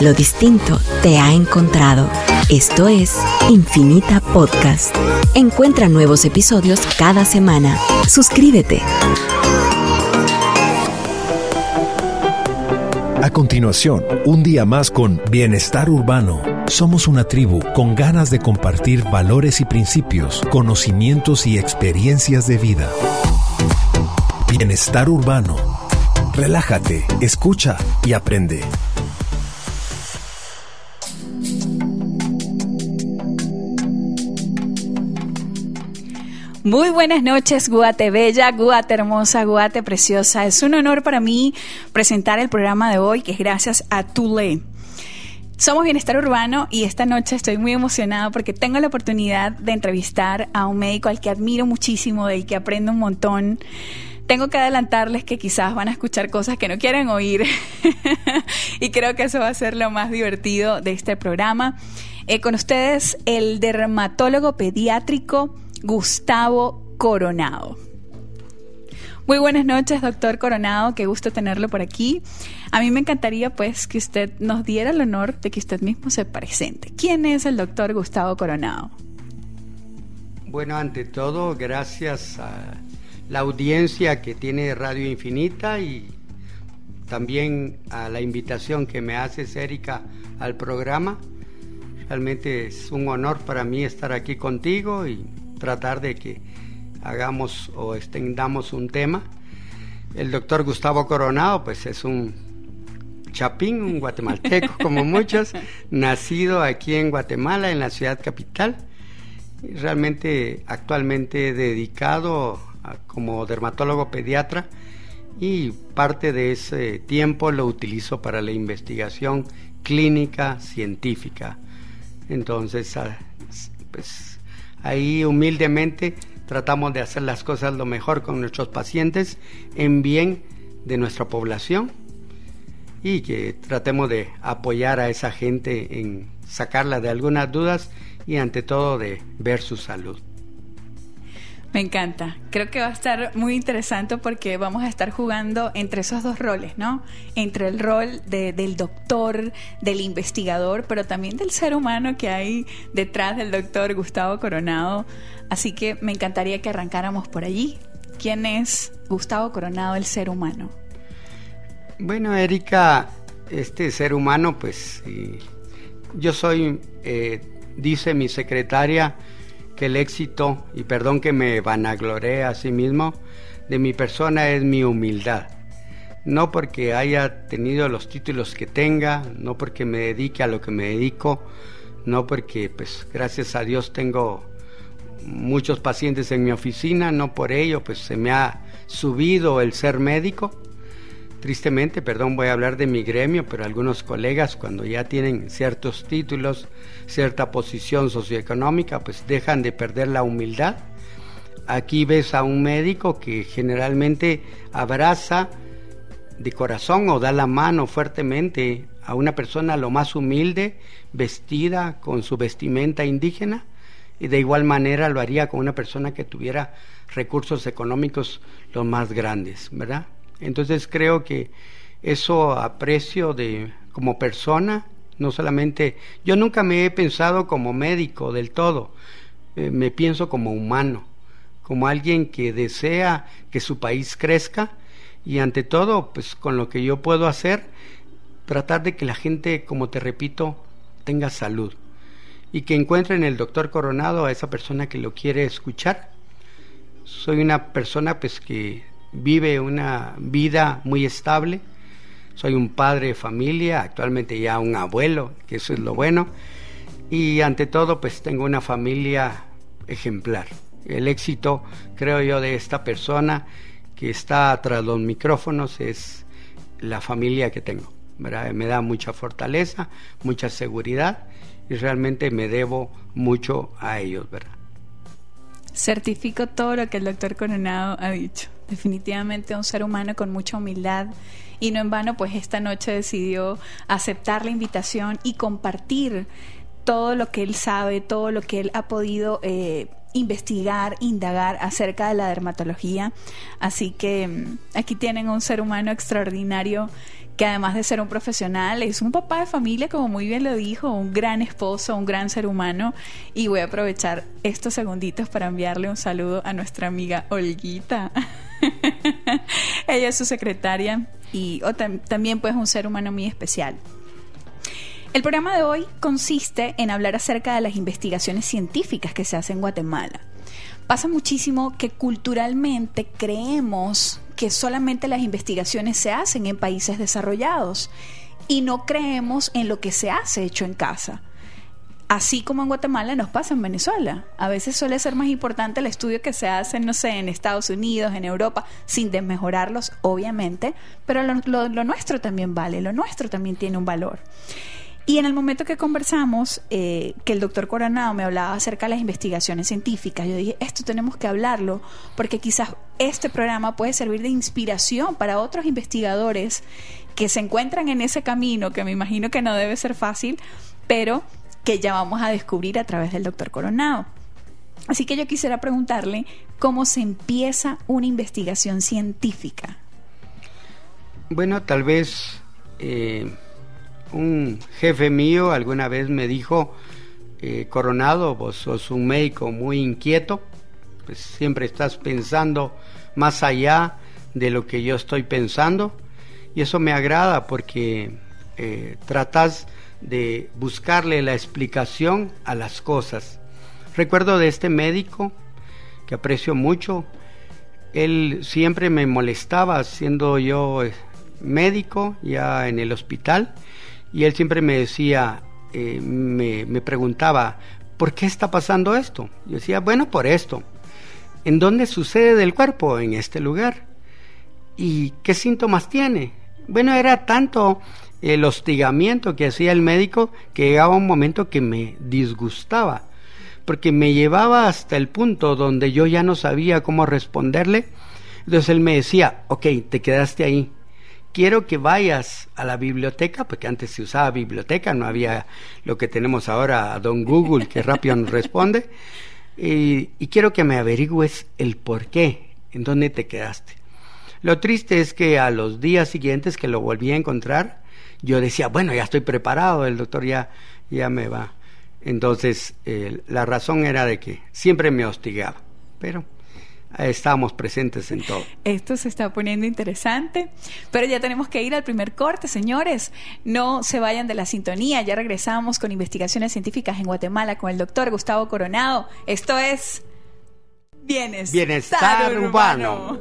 Lo distinto te ha encontrado. Esto es Infinita Podcast. Encuentra nuevos episodios cada semana. Suscríbete. A continuación, un día más con Bienestar Urbano. Somos una tribu con ganas de compartir valores y principios, conocimientos y experiencias de vida. Bienestar Urbano. Relájate, escucha y aprende. Muy buenas noches, Guate Bella, Guate Hermosa, Guate Preciosa. Es un honor para mí presentar el programa de hoy, que es gracias a Tule. Somos Bienestar Urbano y esta noche estoy muy emocionada porque tengo la oportunidad de entrevistar a un médico al que admiro muchísimo, del que aprendo un montón. Tengo que adelantarles que quizás van a escuchar cosas que no quieren oír y creo que eso va a ser lo más divertido de este programa. Eh, con ustedes el dermatólogo pediátrico Gustavo Coronado. Muy buenas noches, doctor Coronado, qué gusto tenerlo por aquí. A mí me encantaría pues que usted nos diera el honor de que usted mismo se presente. ¿Quién es el doctor Gustavo Coronado? Bueno, ante todo, gracias a la audiencia que tiene Radio Infinita y también a la invitación que me haces, Erika, al programa. Realmente es un honor para mí estar aquí contigo y tratar de que hagamos o extendamos un tema. El doctor Gustavo Coronado, pues es un chapín, un guatemalteco como muchos, nacido aquí en Guatemala, en la ciudad capital, realmente actualmente dedicado como dermatólogo pediatra y parte de ese tiempo lo utilizo para la investigación clínica científica. Entonces, pues Ahí humildemente tratamos de hacer las cosas lo mejor con nuestros pacientes en bien de nuestra población y que tratemos de apoyar a esa gente en sacarla de algunas dudas y ante todo de ver su salud. Me encanta. Creo que va a estar muy interesante porque vamos a estar jugando entre esos dos roles, ¿no? Entre el rol del doctor, del investigador, pero también del ser humano que hay detrás del doctor Gustavo Coronado. Así que me encantaría que arrancáramos por allí. ¿Quién es Gustavo Coronado, el ser humano? Bueno, Erika, este ser humano, pues yo soy, eh, dice mi secretaria, que el éxito, y perdón que me vanagloree a sí mismo, de mi persona es mi humildad. No porque haya tenido los títulos que tenga, no porque me dedique a lo que me dedico, no porque, pues, gracias a Dios tengo muchos pacientes en mi oficina, no por ello, pues se me ha subido el ser médico, Tristemente, perdón, voy a hablar de mi gremio, pero algunos colegas cuando ya tienen ciertos títulos, cierta posición socioeconómica, pues dejan de perder la humildad. Aquí ves a un médico que generalmente abraza de corazón o da la mano fuertemente a una persona lo más humilde, vestida con su vestimenta indígena, y de igual manera lo haría con una persona que tuviera recursos económicos los más grandes, ¿verdad? Entonces creo que eso aprecio de como persona, no solamente yo nunca me he pensado como médico del todo, eh, me pienso como humano, como alguien que desea que su país crezca y ante todo, pues con lo que yo puedo hacer, tratar de que la gente, como te repito, tenga salud y que encuentre en el doctor Coronado a esa persona que lo quiere escuchar. Soy una persona pues que vive una vida muy estable. Soy un padre de familia, actualmente ya un abuelo, que eso es lo bueno. Y ante todo, pues tengo una familia ejemplar. El éxito, creo yo, de esta persona que está tras los micrófonos es la familia que tengo. Me da mucha fortaleza, mucha seguridad y realmente me debo mucho a ellos, ¿verdad? Certifico todo lo que el doctor Coronado ha dicho definitivamente un ser humano con mucha humildad y no en vano pues esta noche decidió aceptar la invitación y compartir todo lo que él sabe, todo lo que él ha podido eh, investigar, indagar acerca de la dermatología. Así que mm, aquí tienen un ser humano extraordinario que además de ser un profesional, es un papá de familia, como muy bien lo dijo, un gran esposo, un gran ser humano. Y voy a aprovechar estos segunditos para enviarle un saludo a nuestra amiga Olguita. Ella es su secretaria y también pues un ser humano muy especial. El programa de hoy consiste en hablar acerca de las investigaciones científicas que se hacen en Guatemala. Pasa muchísimo que culturalmente creemos que solamente las investigaciones se hacen en países desarrollados y no creemos en lo que se hace hecho en casa. Así como en Guatemala nos pasa en Venezuela. A veces suele ser más importante el estudio que se hace, no sé, en Estados Unidos, en Europa, sin desmejorarlos, obviamente, pero lo, nuestro también vale, lo nuestro también tiene un valor. Y en el momento que conversamos, eh, que el doctor Coronado me hablaba acerca de las investigaciones científicas, yo dije, esto tenemos que hablarlo, porque quizás este programa puede servir de inspiración para otros investigadores que se encuentran en ese camino, que me imagino que no debe ser fácil, pero que ya vamos a descubrir a través del doctor Coronado. Así que yo quisiera preguntarle cómo se empieza una investigación científica. Bueno, tal vez... Eh un jefe mío alguna vez me dijo, eh, Coronado, vos sos un médico muy inquieto, pues siempre estás pensando más allá de lo que yo estoy pensando y eso me agrada porque eh, tratas de buscarle la explicación a las cosas. Recuerdo de este médico que aprecio mucho, él siempre me molestaba siendo yo eh, médico ya en el hospital y él siempre me decía, eh, me, me, preguntaba, ¿por qué está pasando esto? Yo decía, bueno, por esto. ¿En dónde sucede del cuerpo? En este lugar. ¿Y qué síntomas tiene? Bueno, era tanto el hostigamiento que hacía el médico que llegaba un momento que me disgustaba, porque me llevaba hasta el punto donde yo ya no sabía cómo responderle. Entonces él me decía, ok, te quedaste ahí, quiero que vayas a la biblioteca, porque antes se usaba biblioteca, no había lo que tenemos ahora, don Google, que rápido nos responde, y, quiero que me averigües el por qué, en dónde te quedaste. Lo triste es que a los días siguientes que lo volví a encontrar, yo decía, bueno, ya estoy preparado, el doctor ya, ya me va. Entonces, eh, la razón era de que siempre me hostigaba, pero estábamos presentes en todo. Esto se está poniendo interesante, pero ya tenemos que ir al primer corte, señores. No se vayan de la sintonía, ya regresamos con investigaciones científicas en Guatemala con el doctor Gustavo Coronado. Esto es Bienestar, Bienestar urbano.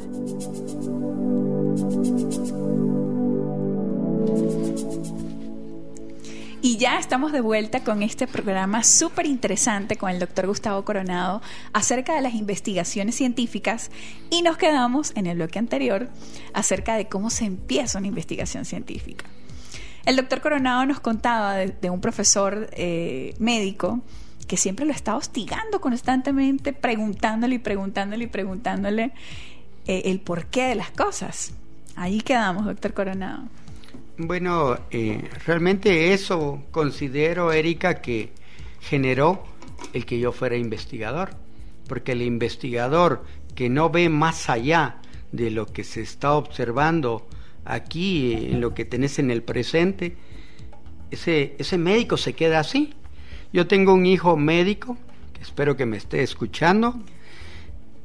Y ya estamos de vuelta con este programa súper interesante con el doctor Gustavo Coronado acerca de las investigaciones científicas y nos quedamos en el bloque anterior acerca de cómo se empieza una investigación científica. El doctor Coronado nos contaba de, un profesor eh, médico que siempre lo está hostigando constantemente, preguntándole y preguntándole y preguntándole eh, el porqué de las cosas. Ahí quedamos, doctor Coronado. Bueno, eh, realmente eso considero, Erika, que generó el que yo fuera investigador, porque el investigador que no ve más allá de lo que se está observando aquí, en lo que tenés en el presente, ese, ese médico se queda así. Yo tengo un hijo médico, que espero que me esté escuchando,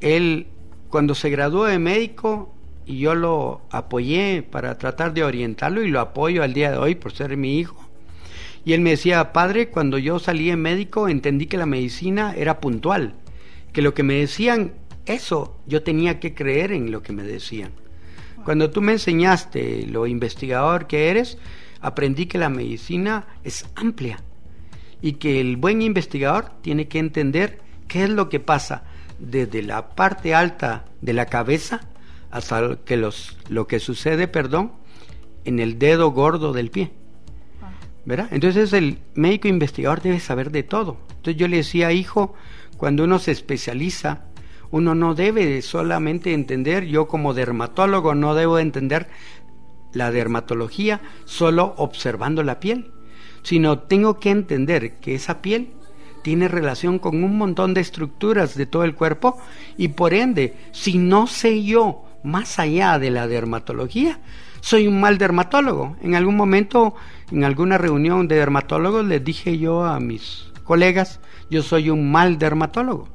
él cuando se graduó de médico y yo lo apoyé para tratar de orientarlo y lo apoyo al día de hoy por ser mi hijo. Y él me decía, padre, cuando yo salí en médico entendí que la medicina era puntual, que lo que me decían, eso yo tenía que creer en lo que me decían. Cuando tú me enseñaste lo investigador que eres, aprendí que la medicina es amplia y que el buen investigador tiene que entender qué es lo que pasa desde la parte alta de la cabeza hasta que los, lo que sucede, perdón, en el dedo gordo del pie. ¿Verdad? Entonces el médico investigador debe saber de todo. Entonces yo le decía, hijo, cuando uno se especializa, uno no debe solamente entender, yo como dermatólogo no debo entender la dermatología solo observando la piel, sino tengo que entender que esa piel tiene relación con un montón de estructuras de todo el cuerpo y por ende, si no sé yo más allá de la dermatología, soy un mal dermatólogo. En algún momento, en alguna reunión de dermatólogos, les dije yo a mis colegas, yo soy un mal dermatólogo.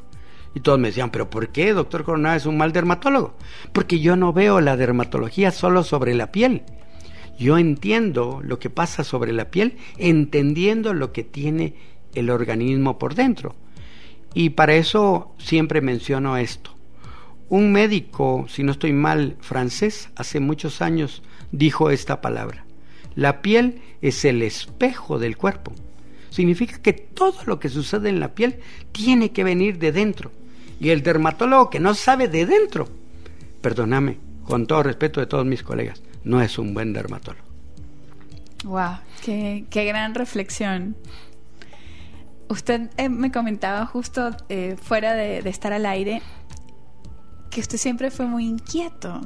Y todos me decían, pero ¿por qué, doctor Coronado, es un mal dermatólogo? Porque yo no veo la dermatología solo sobre la piel. Yo entiendo lo que pasa sobre la piel, entendiendo lo que tiene el organismo por dentro. Y para eso siempre menciono esto. Un médico, si no estoy mal, francés, hace muchos años dijo esta palabra. La piel es el espejo del cuerpo. Significa que todo lo que sucede en la piel tiene que venir de dentro. Y el dermatólogo que no sabe de dentro, perdóname, con todo respeto de todos mis colegas, no es un buen dermatólogo. Wow, qué, gran reflexión. Usted eh, me comentaba justo eh, fuera de estar al aire que usted siempre fue muy inquieto.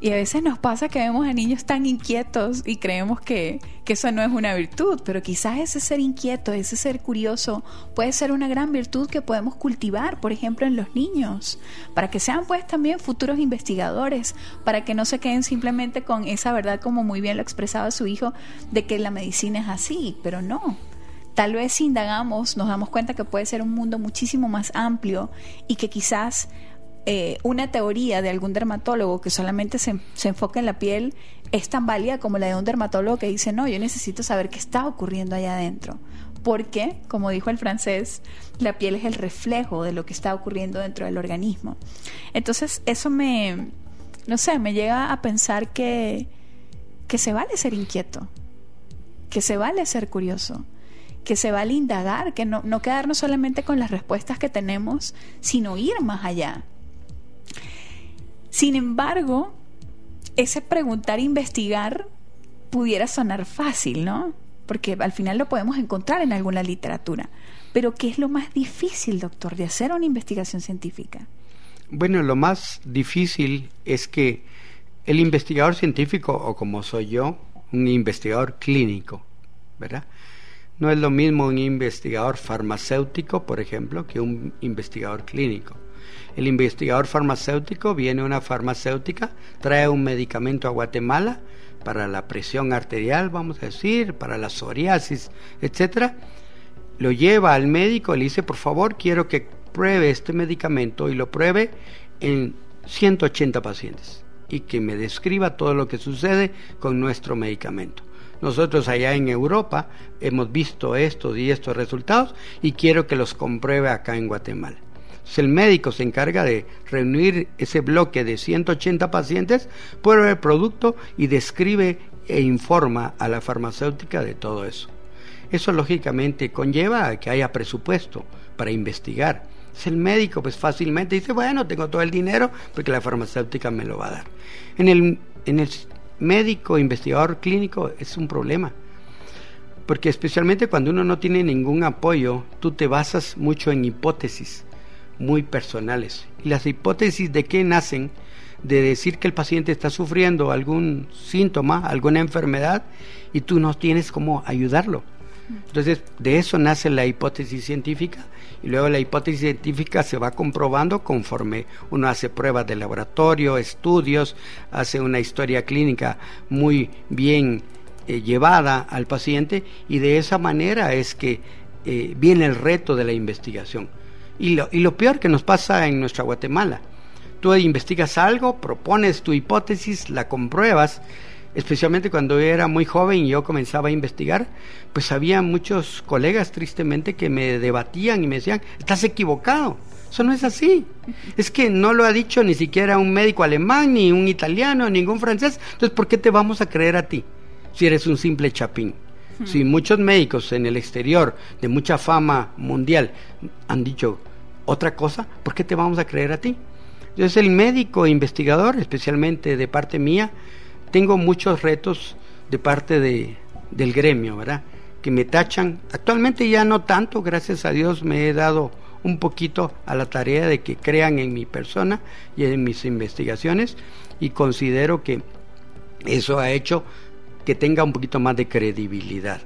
Y a veces nos pasa que vemos a niños tan inquietos y creemos que, eso no es una virtud, pero quizás ese ser inquieto, ese ser curioso, puede ser una gran virtud que podemos cultivar, por ejemplo, en los niños, para que sean pues también futuros investigadores, para que no se queden simplemente con esa verdad, como muy bien lo expresaba su hijo, de que la medicina es así, pero no. Tal vez si indagamos nos damos cuenta que puede ser un mundo muchísimo más amplio y que quizás eh, una teoría de algún dermatólogo que solamente se, se, enfoca en la piel es tan válida como la de un dermatólogo que dice, no, yo necesito saber qué está ocurriendo allá adentro. Porque, como dijo el francés, la piel es el reflejo de lo que está ocurriendo dentro del organismo. Entonces, eso me, no sé, me llega a pensar que, que se vale ser inquieto, que se vale ser curioso, que se vale indagar, que no, no quedarnos solamente con las respuestas que tenemos, sino ir más allá sin embargo, ese preguntar, investigar, pudiera sonar fácil, ¿no? Porque al final lo podemos encontrar en alguna literatura. Pero ¿qué es lo más difícil, doctor, de hacer una investigación científica? Bueno, lo más difícil es que el investigador científico, o como soy yo, un investigador clínico, ¿verdad? No es lo mismo un investigador farmacéutico, por ejemplo, que un investigador clínico. El investigador farmacéutico viene una farmacéutica, trae un medicamento a Guatemala para la presión arterial, vamos a decir, para la psoriasis, etcétera. Lo lleva al médico, le dice, por favor, quiero que pruebe este medicamento y lo pruebe en 180 pacientes y que me describa todo lo que sucede con nuestro medicamento. Nosotros allá en Europa hemos visto estos y estos resultados y quiero que los compruebe acá en Guatemala el médico se encarga de reunir ese bloque de 180 pacientes, prueba el producto y describe e informa a la farmacéutica de todo eso. Eso lógicamente conlleva a que haya presupuesto para investigar. Si el médico pues fácilmente dice, bueno, tengo todo el dinero porque la farmacéutica me lo va a dar. En el, en el médico investigador clínico es un problema. Porque especialmente cuando uno no tiene ningún apoyo, tú te basas mucho en hipótesis muy personales. Y las hipótesis de qué nacen de decir que el paciente está sufriendo algún síntoma, alguna enfermedad, y tú no tienes cómo ayudarlo. Entonces, de eso nace la hipótesis científica y luego la hipótesis científica se va comprobando conforme uno hace pruebas de laboratorio, estudios, hace una historia clínica muy bien eh, llevada al paciente y de esa manera es que eh, viene el reto de la investigación. Y lo, y lo peor que nos pasa en nuestra Guatemala. Tú investigas algo, propones tu hipótesis, la compruebas, especialmente cuando era muy joven y yo comenzaba a investigar, pues había muchos colegas tristemente que me debatían y me decían, estás equivocado, eso no es así. Es que no lo ha dicho ni siquiera un médico alemán, ni un italiano, ningún francés, entonces ¿por qué te vamos a creer a ti si eres un simple chapín? Si muchos médicos en el exterior de mucha fama mundial han dicho otra cosa, ¿por qué te vamos a creer a ti? Soy el médico investigador, especialmente de parte mía, tengo muchos retos de parte de, del gremio, ¿verdad? Que me tachan. Actualmente ya no tanto, gracias a Dios me he dado un poquito a la tarea de que crean en mi persona y en mis investigaciones y considero que eso ha hecho que tenga un poquito más de credibilidad,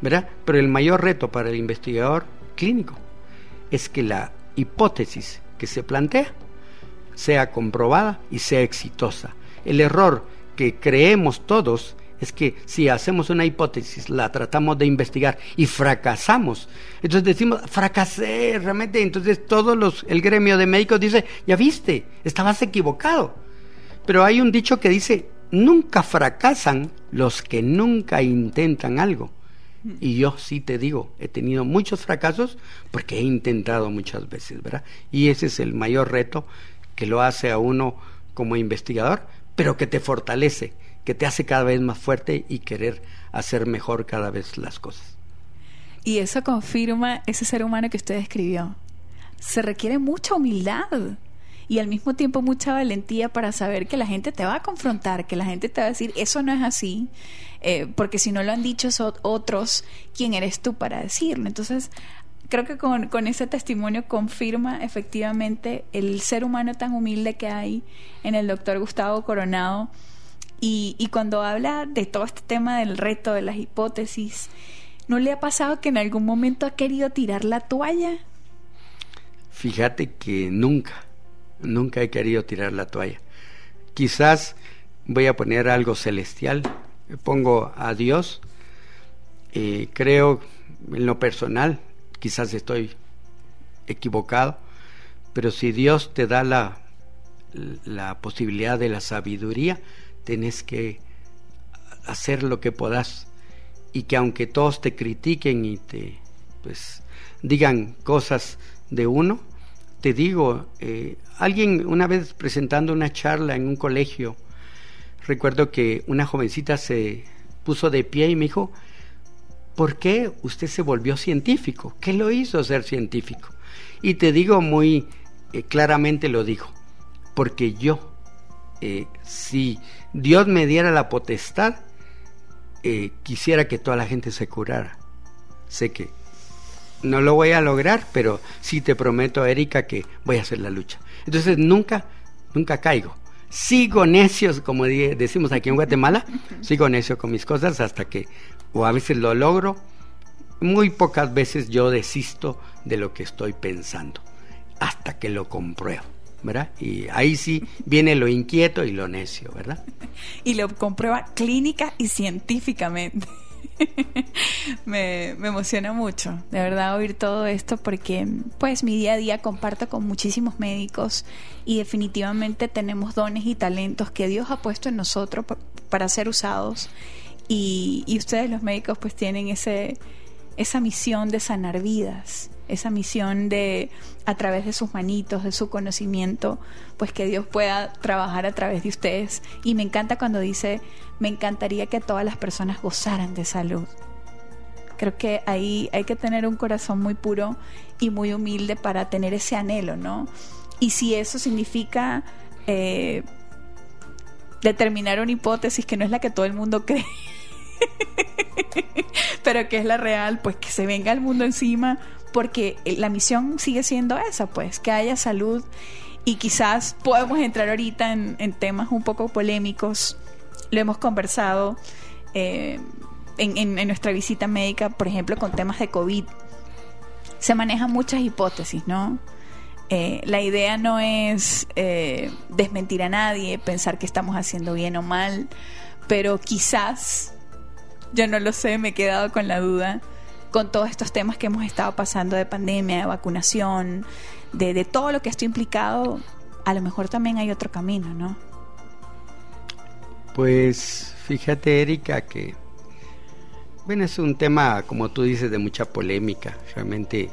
¿verdad? Pero el mayor reto para el investigador clínico es que la hipótesis que se plantea sea comprobada y sea exitosa. El error que creemos todos es que si hacemos una hipótesis, la tratamos de investigar y fracasamos, entonces decimos, fracasé realmente, entonces todos los, el gremio de médicos dice, ya viste, estabas equivocado. Pero hay un dicho que dice, nunca fracasan los que nunca intentan algo. Y yo sí te digo, he tenido muchos fracasos porque he intentado muchas veces, ¿verdad? Y ese es el mayor reto que lo hace a uno como investigador, pero que te fortalece, que te hace cada vez más fuerte y querer hacer mejor cada vez las cosas. Y eso confirma ese ser humano que usted describió. Se requiere mucha humildad y al mismo tiempo mucha valentía para saber que la gente te va a confrontar, que la gente te va a decir, eso no es así, eh, porque si no lo han dicho otros, ¿quién eres tú para decirlo? Entonces, creo que con, con, ese testimonio confirma efectivamente el ser humano tan humilde que hay en el doctor Gustavo Coronado. Y, y cuando habla de todo este tema del reto, de las hipótesis, ¿no le ha pasado que en algún momento ha querido tirar la toalla? Fíjate que nunca Nunca he querido tirar la toalla. Quizás voy a poner algo celestial. Pongo a Dios. Eh, creo en lo personal, quizás estoy equivocado, pero si Dios te da la, la posibilidad de la sabiduría, tenés que hacer lo que podás y que aunque todos te critiquen y te pues digan cosas de uno, te digo, eh, alguien una vez presentando una charla en un colegio, recuerdo que una jovencita se puso de pie y me dijo, ¿por qué usted se volvió científico? ¿Qué lo hizo ser científico? Y te digo muy eh, claramente lo dijo, porque yo, eh, si Dios me diera la potestad, quisiera que toda la gente se curara. Sé que no lo voy a lograr, pero sí te prometo, Erika, que voy a hacer la lucha. Entonces nunca, nunca caigo. Sigo necios, como decimos aquí en Guatemala, sigo necio con mis cosas hasta que, o a veces lo logro, muy pocas veces yo desisto de lo que estoy pensando, hasta que lo compruebo. ¿verdad? Y ahí sí viene lo inquieto y lo necio, ¿verdad? Y lo comprueba clínica y científicamente. me, emociona mucho, de verdad, oír todo esto porque pues mi día a día comparto con muchísimos médicos y definitivamente tenemos dones y talentos que Dios ha puesto en nosotros para ser usados y, y ustedes los médicos pues tienen ese, esa misión de sanar vidas esa misión de a través de sus manitos, de su conocimiento, pues que Dios pueda trabajar a través de ustedes. Y me encanta cuando dice, me encantaría que todas las personas gozaran de salud. Creo que ahí hay que tener un corazón muy puro y muy humilde para tener ese anhelo, ¿no? Y si eso significa eh, determinar una hipótesis que no es la que todo el mundo cree, pero que es la real, pues que se venga el mundo encima porque la misión sigue siendo esa, pues, que haya salud y quizás podemos entrar ahorita en, temas un poco polémicos. Lo hemos conversado eh, en, nuestra visita médica, por ejemplo, con temas de COVID. Se manejan muchas hipótesis, ¿no? Eh, la idea no es eh, desmentir a nadie, pensar que estamos haciendo bien o mal, pero quizás, yo no lo sé, me he quedado con la duda, con todos estos temas que hemos estado pasando de pandemia, de vacunación, de, todo lo que esto implicado, a lo mejor también hay otro camino, ¿no? Pues fíjate, Erika, que bueno, es un tema, como tú dices, de mucha polémica. Realmente,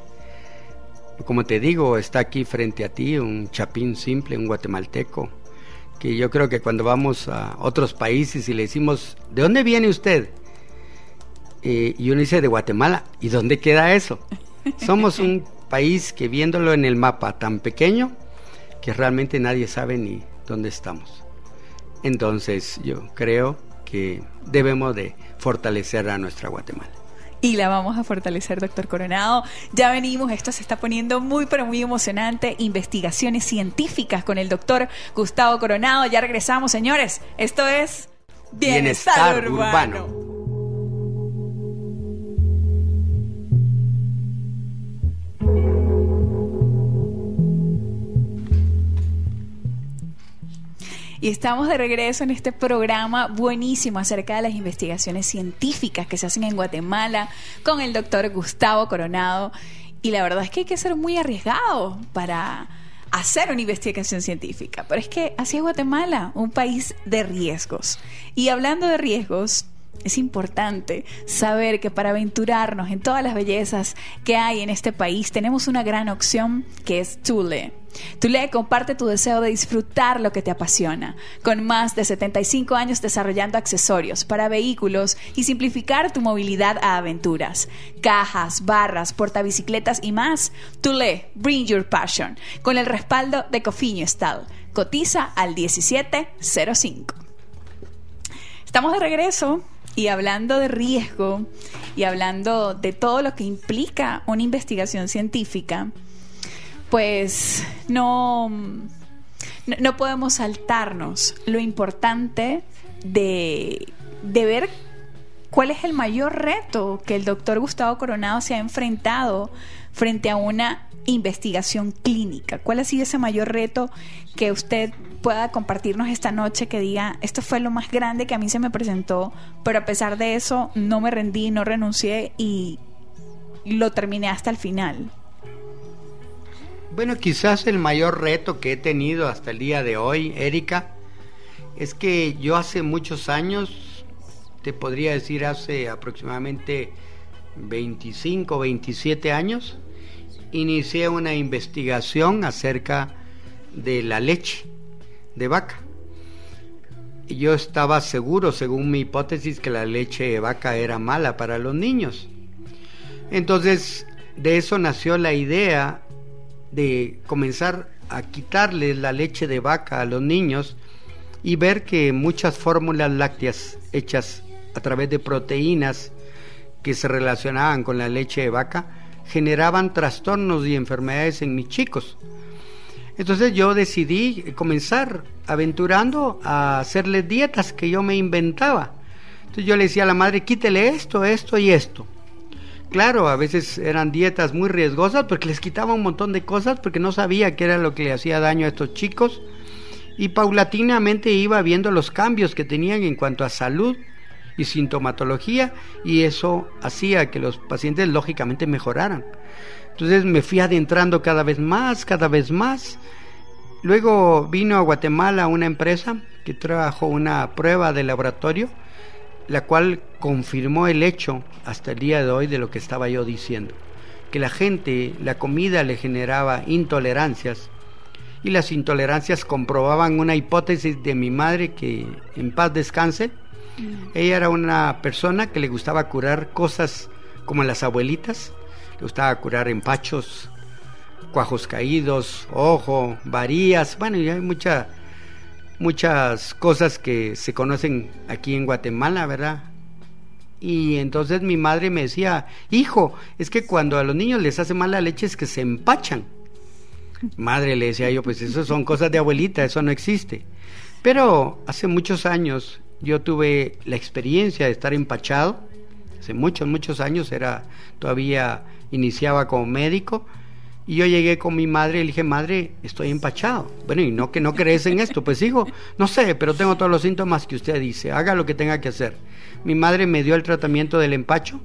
como te digo, está aquí frente a ti un chapín simple, un guatemalteco, que yo creo que cuando vamos a otros países y le decimos, ¿de dónde viene usted? Eh, y uno dice de Guatemala, ¿y dónde queda eso? Somos un país que viéndolo en el mapa tan pequeño que realmente nadie sabe ni dónde estamos. Entonces yo creo que debemos de fortalecer a nuestra Guatemala. Y la vamos a fortalecer, doctor Coronado. Ya venimos, esto se está poniendo muy, pero muy emocionante. Investigaciones científicas con el doctor Gustavo Coronado. Ya regresamos, señores. Esto es Bienestar, urbano. Y estamos de regreso en este programa buenísimo acerca de las investigaciones científicas que se hacen en Guatemala con el doctor Gustavo Coronado. Y la verdad es que hay que ser muy arriesgado para hacer una investigación científica. Pero es que así es Guatemala, un país de riesgos. Y hablando de riesgos, es importante saber que para aventurarnos en todas las bellezas que hay en este país tenemos una gran opción que es Tule. Tule comparte tu deseo de disfrutar lo que te apasiona, con más de 75 años desarrollando accesorios para vehículos y simplificar tu movilidad a aventuras. Cajas, barras, portabicicletas y más. Tule, bring your passion, con el respaldo de Cofiño Style. Cotiza al 1705. Estamos de regreso y hablando de riesgo y hablando de todo lo que implica una investigación científica, pues no, no, podemos saltarnos lo importante de, de ver cuál es el mayor reto que el doctor Gustavo Coronado se ha enfrentado frente a una investigación clínica. ¿Cuál ha sido ese mayor reto que usted pueda compartirnos esta noche que diga, esto fue lo más grande que a mí se me presentó, pero a pesar de eso no me rendí, no renuncié y lo terminé hasta el final? Bueno, quizás el mayor reto que he tenido hasta el día de hoy, Erika, es que yo hace muchos años, te podría decir hace aproximadamente 25, 27 años, inicié una investigación acerca de la leche de vaca. Yo estaba seguro, según mi hipótesis, que la leche de vaca era mala para los niños. Entonces, de eso nació la idea de comenzar a quitarle la leche de vaca a los niños y ver que muchas fórmulas lácteas hechas a través de proteínas que se relacionaban con la leche de vaca generaban trastornos y enfermedades en mis chicos. Entonces yo decidí comenzar aventurando a hacerles dietas que yo me inventaba. Entonces yo le decía a la madre, quítele esto, esto y esto. Claro, a veces eran dietas muy riesgosas porque les quitaba un montón de cosas porque no sabía qué era lo que le hacía daño a estos chicos y paulatinamente iba viendo los cambios que tenían en cuanto a salud y sintomatología y eso hacía que los pacientes lógicamente mejoraran. Entonces me fui adentrando cada vez más, cada vez más. Luego vino a Guatemala una empresa que trajo una prueba de laboratorio, la cual confirmó el hecho hasta el día de hoy de lo que estaba yo diciendo, que la gente, la comida le generaba intolerancias y las intolerancias comprobaban una hipótesis de mi madre que en paz descanse. Ella era una persona que le gustaba curar cosas como las abuelitas, le gustaba curar empachos, cuajos caídos, ojo, varías, bueno, y hay mucha, muchas cosas que se conocen aquí en Guatemala, ¿verdad? Y entonces mi madre me decía, hijo, es que cuando a los niños les hace mal la leche es que se empachan. Madre, le decía yo, pues eso son cosas de abuelita, eso no existe. Pero hace muchos años yo tuve la experiencia de estar empachado, hace muchos, muchos años, era todavía iniciaba como médico. Y yo llegué con mi madre y le dije, madre, estoy empachado. Bueno, y no que no crees en esto. Pues hijo, no sé, pero tengo todos los síntomas que usted dice. Haga lo que tenga que hacer. Mi madre me dio el tratamiento del empacho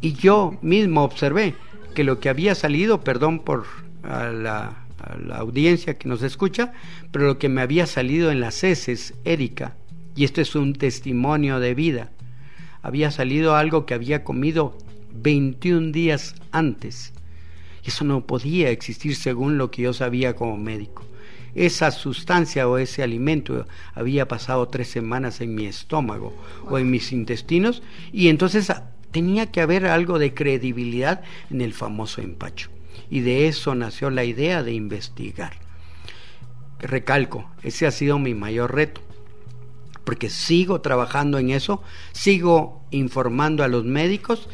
y yo mismo observé que lo que había salido, perdón por la, la audiencia que nos escucha, pero lo que me había salido en las heces, Erika, y esto es un testimonio de vida, había salido algo que había comido 21 días antes. Eso no podía existir según lo que yo sabía como médico. Esa sustancia o ese alimento había pasado tres semanas en mi estómago o en mis intestinos y entonces tenía que haber algo de credibilidad en el famoso empacho. Y de eso nació la idea de investigar. Recalco, ese ha sido mi mayor reto porque sigo trabajando en eso, sigo informando a los médicos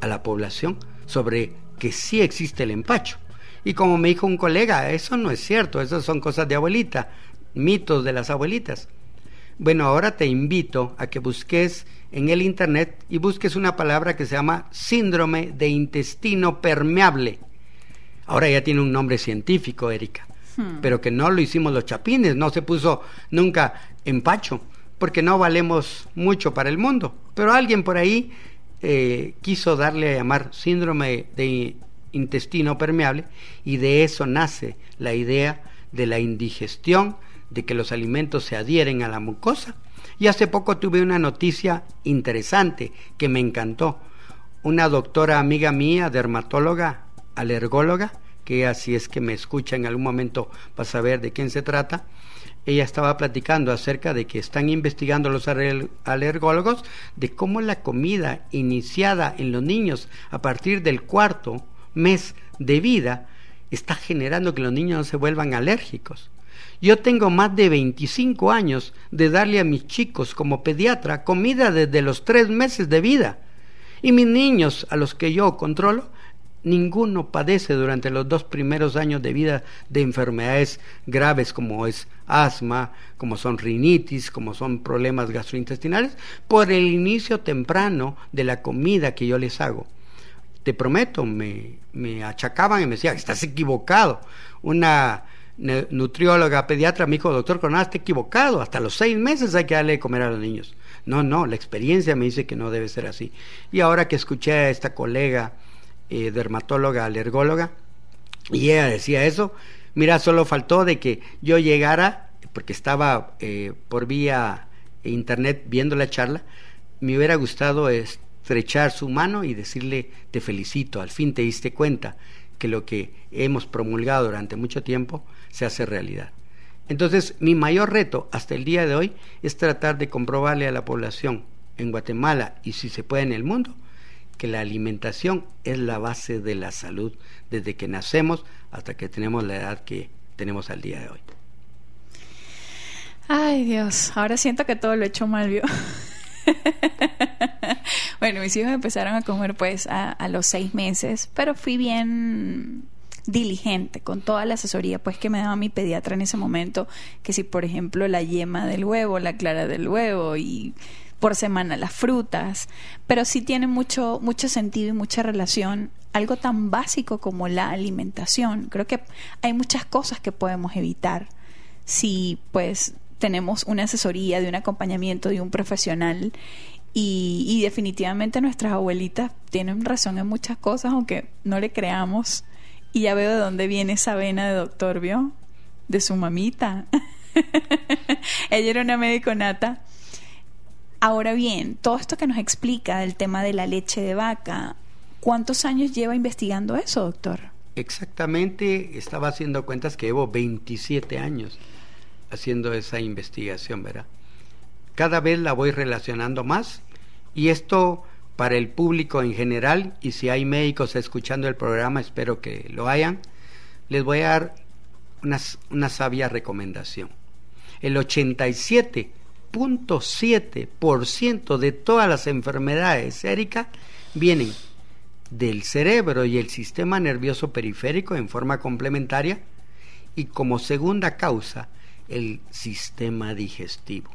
a la población sobre que sí existe el empacho. Y como me dijo un colega, eso no es cierto, esas son cosas de abuelita, mitos de las abuelitas. Bueno, ahora te invito a que busques en el internet y busques una palabra que se llama síndrome de intestino permeable. Ahora ya tiene un nombre científico, Erika. Hmm. Pero que no lo hicimos los chapines, no se puso nunca en pacho, porque no valemos mucho para el mundo. Pero alguien por ahí eh, quiso darle a llamar síndrome de intestino permeable y de eso nace la idea de la indigestión, de que los alimentos se adhieren a la mucosa. Y hace poco tuve una noticia interesante que me encantó. Una doctora amiga mía, dermatóloga, alergóloga, que así es que me escucha en algún momento para saber de quién se trata, ella estaba platicando acerca de que están investigando los alergólogos de cómo la comida iniciada en los niños a partir del cuarto mes de vida está generando que los niños no se vuelvan alérgicos. Yo tengo más de 25 años de darle a mis chicos como pediatra comida desde los tres meses de vida. Y mis niños, a los que yo controlo, ninguno padece durante los dos primeros años de vida de enfermedades graves como es asma, como son rinitis, como son problemas gastrointestinales, por el inicio temprano de la comida que yo les hago. Te prometo, me, me achacaban y me decían, estás equivocado. Una nutrióloga, pediatra, me dijo, doctor Coronado, está equivocado, hasta los seis meses hay que darle de comer a los niños. No, no, la experiencia me dice que no debe ser así. Y ahora que escuché a esta colega, eh, dermatóloga, alergóloga, y ella decía eso, mira, solo faltó de que yo llegara, porque estaba eh, por vía internet viendo la charla, me hubiera gustado estrechar su mano y decirle, te felicito, al fin te diste cuenta que lo que hemos promulgado durante mucho tiempo se hace realidad. Entonces, mi mayor reto hasta el día de hoy es tratar de comprobarle a la población en Guatemala y si se puede en el mundo que la alimentación es la base de la salud desde que nacemos hasta que tenemos la edad que tenemos al día de hoy. Ay Dios, ahora siento que todo lo he hecho mal, ¿vio? bueno, mis hijos empezaron a comer pues a, a, los seis meses, pero fui bien diligente con toda la asesoría pues que me daba mi pediatra en ese momento, que si por ejemplo la yema del huevo, la clara del huevo y por semana las frutas, pero sí tiene mucho, mucho sentido y mucha relación algo tan básico como la alimentación. Creo que hay muchas cosas que podemos evitar si pues tenemos una asesoría, de un acompañamiento, de un profesional y, y, definitivamente nuestras abuelitas tienen razón en muchas cosas, aunque no le creamos. Y ya veo de dónde viene esa vena de doctor, ¿vio? De su mamita. Ella era una médico nata Ahora bien, todo esto que nos explica del tema de la leche de vaca, ¿cuántos años lleva investigando eso, doctor? Exactamente, estaba haciendo cuentas que llevo 27 años haciendo esa investigación, ¿verdad? Cada vez la voy relacionando más y esto para el público en general y si hay médicos escuchando el programa, espero que lo hayan, les voy a dar una, una sabia recomendación. El 87 ciento de todas las enfermedades, Erika, vienen del cerebro y el sistema nervioso periférico en forma complementaria y como segunda causa el sistema digestivo.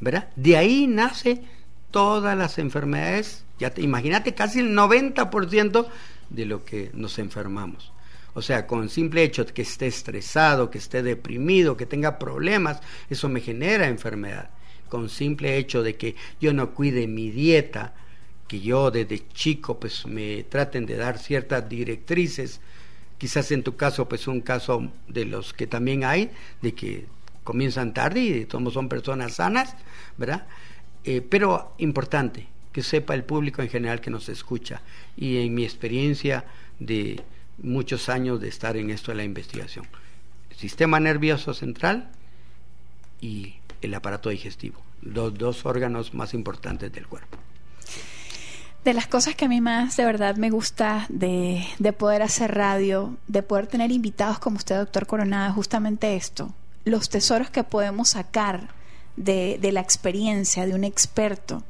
¿Verdad? De ahí nace todas las enfermedades, ya te imagínate casi el 90% de lo que nos enfermamos. O sea, con simple hecho de que esté estresado, que esté deprimido, que tenga problemas, eso me genera enfermedad con simple hecho de que yo no cuide mi dieta, que yo desde chico pues me traten de dar ciertas directrices, quizás en tu caso pues un caso de los que también hay, de que comienzan tarde y todos son personas sanas, ¿verdad? Eh, pero importante que sepa el público en general que nos escucha y en mi experiencia de muchos años de estar en esto de la investigación. Sistema nervioso central y el aparato digestivo, los dos órganos más importantes del cuerpo. De las cosas que a mí más de verdad me gusta de, de poder hacer radio, de poder tener invitados como usted, doctor Coronada, justamente esto, los tesoros que podemos sacar de, de la experiencia de un experto.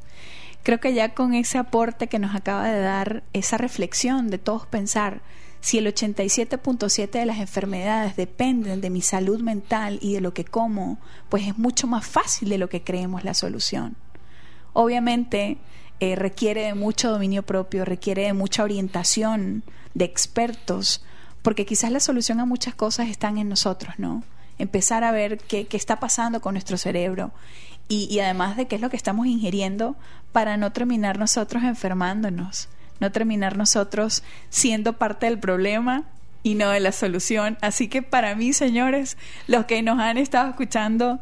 Creo que ya con ese aporte que nos acaba de dar, esa reflexión de todos pensar, si el 87.7 de las enfermedades dependen de mi salud mental y de lo que como, pues es mucho más fácil de lo que creemos la solución. Obviamente eh, requiere de mucho dominio propio, requiere de mucha orientación de expertos, porque quizás la solución a muchas cosas están en nosotros, ¿no? Empezar a ver qué, qué está pasando con nuestro cerebro y, y además de qué es lo que estamos ingiriendo para no terminar nosotros enfermándonos, no terminar nosotros siendo parte del problema y no de la solución. Así que para mí, señores, los que nos han estado escuchando,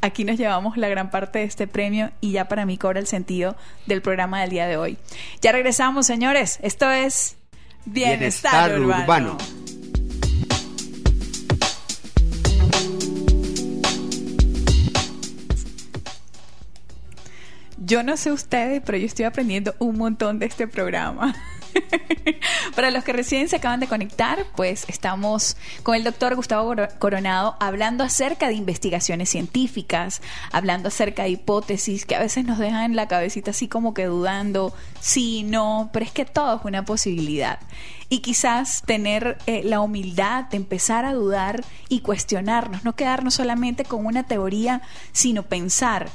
aquí nos llevamos la gran parte de este premio y ya para mí cobra el sentido del programa del día de hoy. Ya regresamos, señores. Esto es Bienestar, Urbano. Yo no sé ustedes, pero yo estoy aprendiendo un montón de este programa. Para los que recién se acaban de conectar, pues estamos con el doctor Gustavo Coronado hablando acerca de investigaciones científicas, hablando acerca de hipótesis que a veces nos dejan la cabecita así como que dudando, sí, no, pero es que todo es una posibilidad. Y quizás tener eh, la humildad de empezar a dudar y cuestionarnos, no quedarnos solamente con una teoría, sino pensar.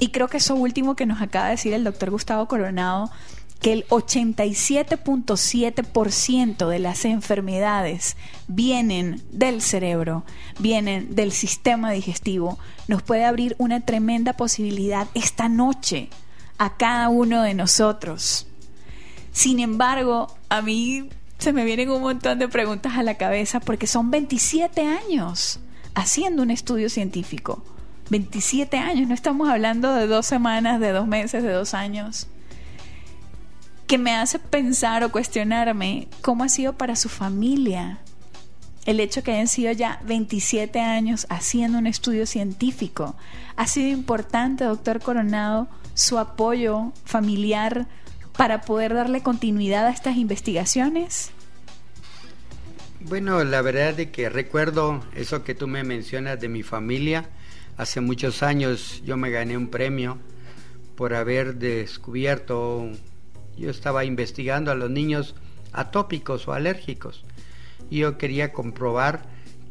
Y creo que eso último que nos acaba de decir el doctor Gustavo Coronado que el 87.7% de las enfermedades vienen del cerebro, vienen del sistema digestivo, nos puede abrir una tremenda posibilidad esta noche a cada uno de nosotros. Sin embargo, a mí se me vienen un montón de preguntas a la cabeza porque son 27 años haciendo un estudio científico. 27 años, no estamos hablando de dos semanas, de dos meses, de dos años que me hace pensar o cuestionarme cómo ha sido para su familia el hecho que hayan sido ya 27 años haciendo un estudio científico. ¿Ha sido importante, doctor Coronado, su apoyo familiar para poder darle continuidad a estas investigaciones? Bueno, la verdad es que recuerdo eso que tú me mencionas de mi familia. Hace muchos años yo me gané un premio por haber descubierto yo estaba investigando a los niños atópicos o alérgicos. Y yo quería comprobar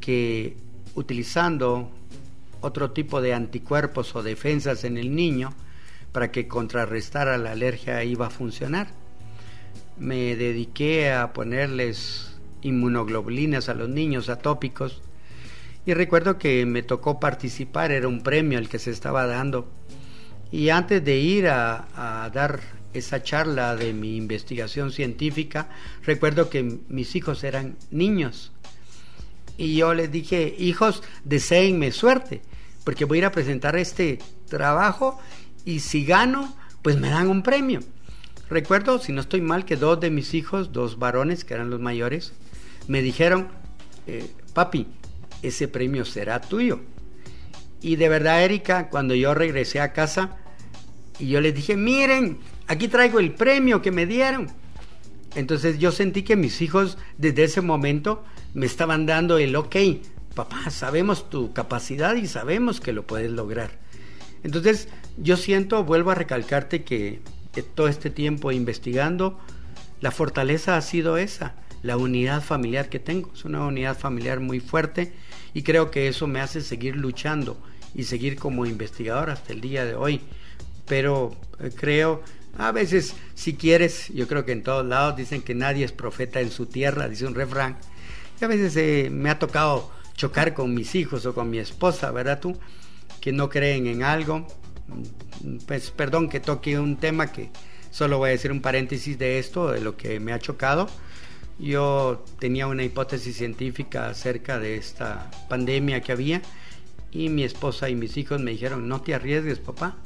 que utilizando otro tipo de anticuerpos o defensas en el niño para que contrarrestara la alergia iba a funcionar. Me dediqué a ponerles inmunoglobulinas a los niños atópicos y recuerdo que me tocó participar, era un premio el que se estaba dando. Y antes de ir a, dar esa charla de mi investigación científica, recuerdo que mis hijos eran niños. Y yo les dije, hijos, deseenme suerte, porque voy a ir a presentar este trabajo y si gano, pues me dan un premio. Recuerdo, si no estoy mal, que dos de mis hijos, dos varones, que eran los mayores, me dijeron, eh, papi, ese premio será tuyo. Y de verdad, Erika, cuando yo regresé a casa, y yo les dije, miren, aquí traigo el premio que me dieron. Entonces yo sentí que mis hijos desde ese momento me estaban dando el ok, papá, sabemos tu capacidad y sabemos que lo puedes lograr. Entonces yo siento, vuelvo a recalcarte que, todo este tiempo investigando, la fortaleza ha sido esa, la unidad familiar que tengo. Es una unidad familiar muy fuerte y creo que eso me hace seguir luchando y seguir como investigador hasta el día de hoy. Pero eh, creo a veces, si quieres, yo creo que en todos lados dicen que nadie es profeta en su tierra, dice un refrán. Y a veces eh, me ha tocado chocar con mis hijos o con mi esposa, ¿verdad tú? Que no creen en algo. Pues perdón que toque un tema que solo voy a decir un paréntesis de esto, de lo que me ha chocado. Yo tenía una hipótesis científica acerca de esta pandemia que había y mi esposa y mis hijos me dijeron, no te arriesgues, papá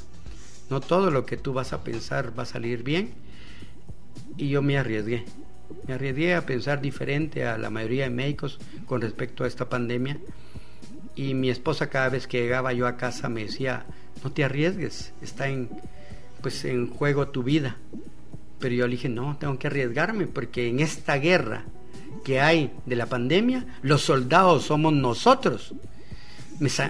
no todo lo que tú vas a pensar va a salir bien. Y yo me arriesgué. Me arriesgué a pensar diferente a la mayoría de médicos con respecto a esta pandemia. Y mi esposa cada vez que llegaba yo a casa me decía, no te arriesgues, está en, pues, en juego tu vida. Pero yo le dije, no, tengo que arriesgarme porque en esta guerra que hay de la pandemia, los soldados somos nosotros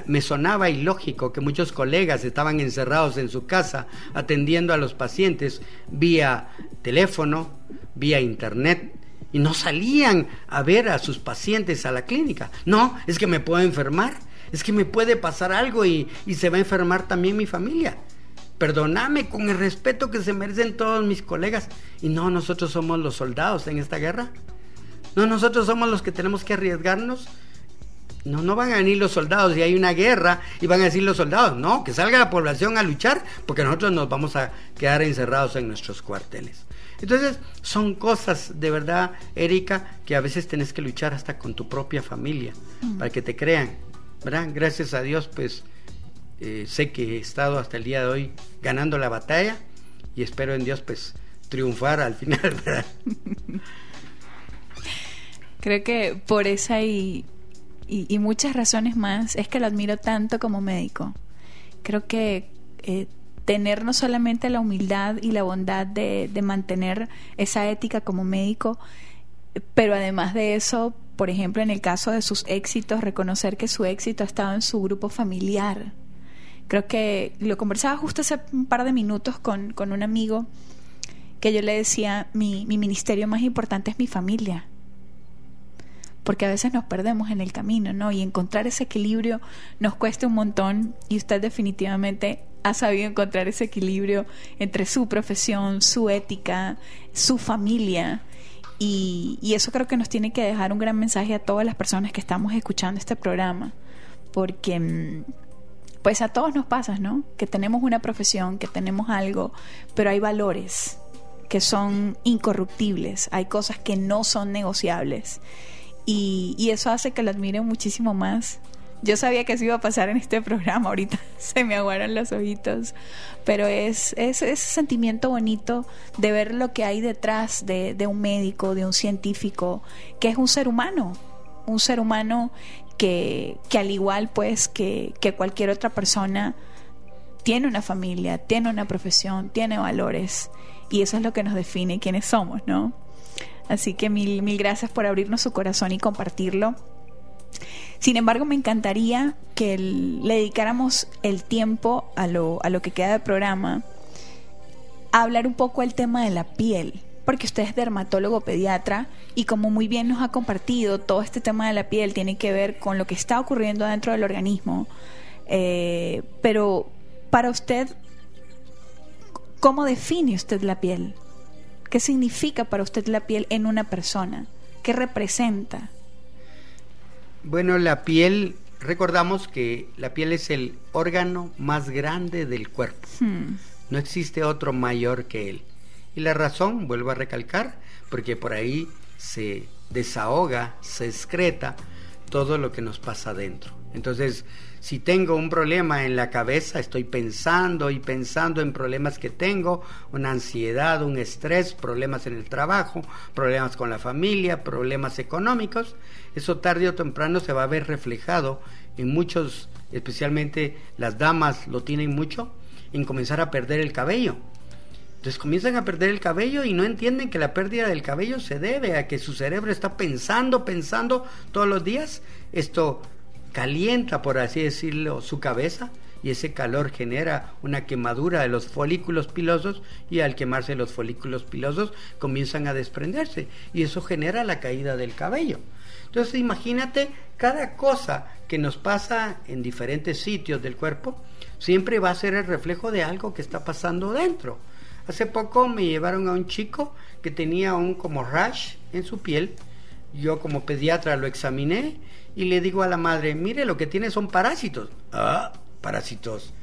me, sonaba ilógico que muchos colegas estaban encerrados en su casa atendiendo a los pacientes vía teléfono, vía internet, y no salían a ver a sus pacientes a la clínica. No, es que me puedo enfermar, es que me puede pasar algo y, y se va a enfermar también mi familia. Perdóname con el respeto que se merecen todos mis colegas. Y no, nosotros somos los soldados en esta guerra. no, nosotros somos los que tenemos que arriesgarnos. No, no van a venir los soldados y hay una guerra y van a decir los soldados, no, que salga la población a luchar porque nosotros nos vamos a quedar encerrados en nuestros cuarteles. Entonces, son cosas de verdad, Erika, que a veces tenés que luchar hasta con tu propia familia para que te crean, ¿verdad? Gracias a Dios, pues eh, sé que he estado hasta el día de hoy ganando la batalla y espero en Dios, pues, triunfar al final. Creo que por esa y, muchas razones más es que lo admiro tanto como médico. Creo que eh, tener no solamente la humildad y la bondad de mantener esa ética como médico, pero además de eso, por ejemplo, en el caso de sus éxitos, reconocer que su éxito ha estado en su grupo familiar. Creo que lo conversaba justo hace un par de minutos con, con un amigo que yo le decía, mi, mi ministerio más importante es mi familia porque a veces nos perdemos en el camino, ¿no? Y encontrar ese equilibrio nos cuesta un montón y usted definitivamente ha sabido encontrar ese equilibrio entre su profesión, su ética, su familia. Y, y, eso creo que nos tiene que dejar un gran mensaje a todas las personas que estamos escuchando este programa, porque mm, pues a todos nos pasa, ¿no? Que tenemos una profesión, que tenemos algo, pero hay valores que son incorruptibles, hay cosas que no son negociables. Y, eso hace que lo admire muchísimo más. Yo sabía que eso iba a pasar en este programa, ahorita se me aguaron los ojitos, pero es, ese sentimiento bonito de ver lo que hay detrás de, un médico, de un científico, que es un ser humano, un ser humano que, que al igual pues que, que cualquier otra persona, tiene una familia, tiene una profesión, tiene valores y eso es lo que nos define quiénes somos, ¿no? Así que mil, mil gracias por abrirnos su corazón y compartirlo. Sin embargo, me encantaría que le dedicáramos el tiempo a lo, a lo que queda del programa a hablar un poco del tema de la piel, porque usted es dermatólogo pediatra y como muy bien nos ha compartido, todo este tema de la piel tiene que ver con lo que está ocurriendo dentro del organismo. Eh, pero para usted, ¿cómo define usted la piel? ¿Qué significa para usted la piel en una persona? ¿Qué representa? Bueno, la piel, recordamos que la piel es el órgano más grande del cuerpo. Hmm. No existe otro mayor que él. Y la razón, vuelvo a recalcar, porque por ahí se desahoga, se excreta todo lo que nos pasa adentro. Entonces, si tengo un problema en la cabeza, estoy pensando y pensando en problemas que tengo, una ansiedad, un estrés, problemas en el trabajo, problemas con la familia, problemas económicos, eso tarde o temprano se va a ver reflejado en muchos, especialmente las damas lo tienen mucho, en comenzar a perder el cabello. Entonces comienzan a perder el cabello y no entienden que la pérdida del cabello se debe a que su cerebro está pensando, pensando todos los días. Esto calienta, por así decirlo, su cabeza y ese calor genera una quemadura de los folículos pilosos y al quemarse los folículos pilosos comienzan a desprenderse y eso genera la caída del cabello. Entonces imagínate cada cosa que nos pasa en diferentes sitios del cuerpo siempre va a ser el reflejo de algo que está pasando dentro. Hace poco me llevaron a un chico que tenía un como rash en su piel. Yo como pediatra lo examiné y le digo a la madre, mire, lo que tiene son parásitos. Ah, parásitos.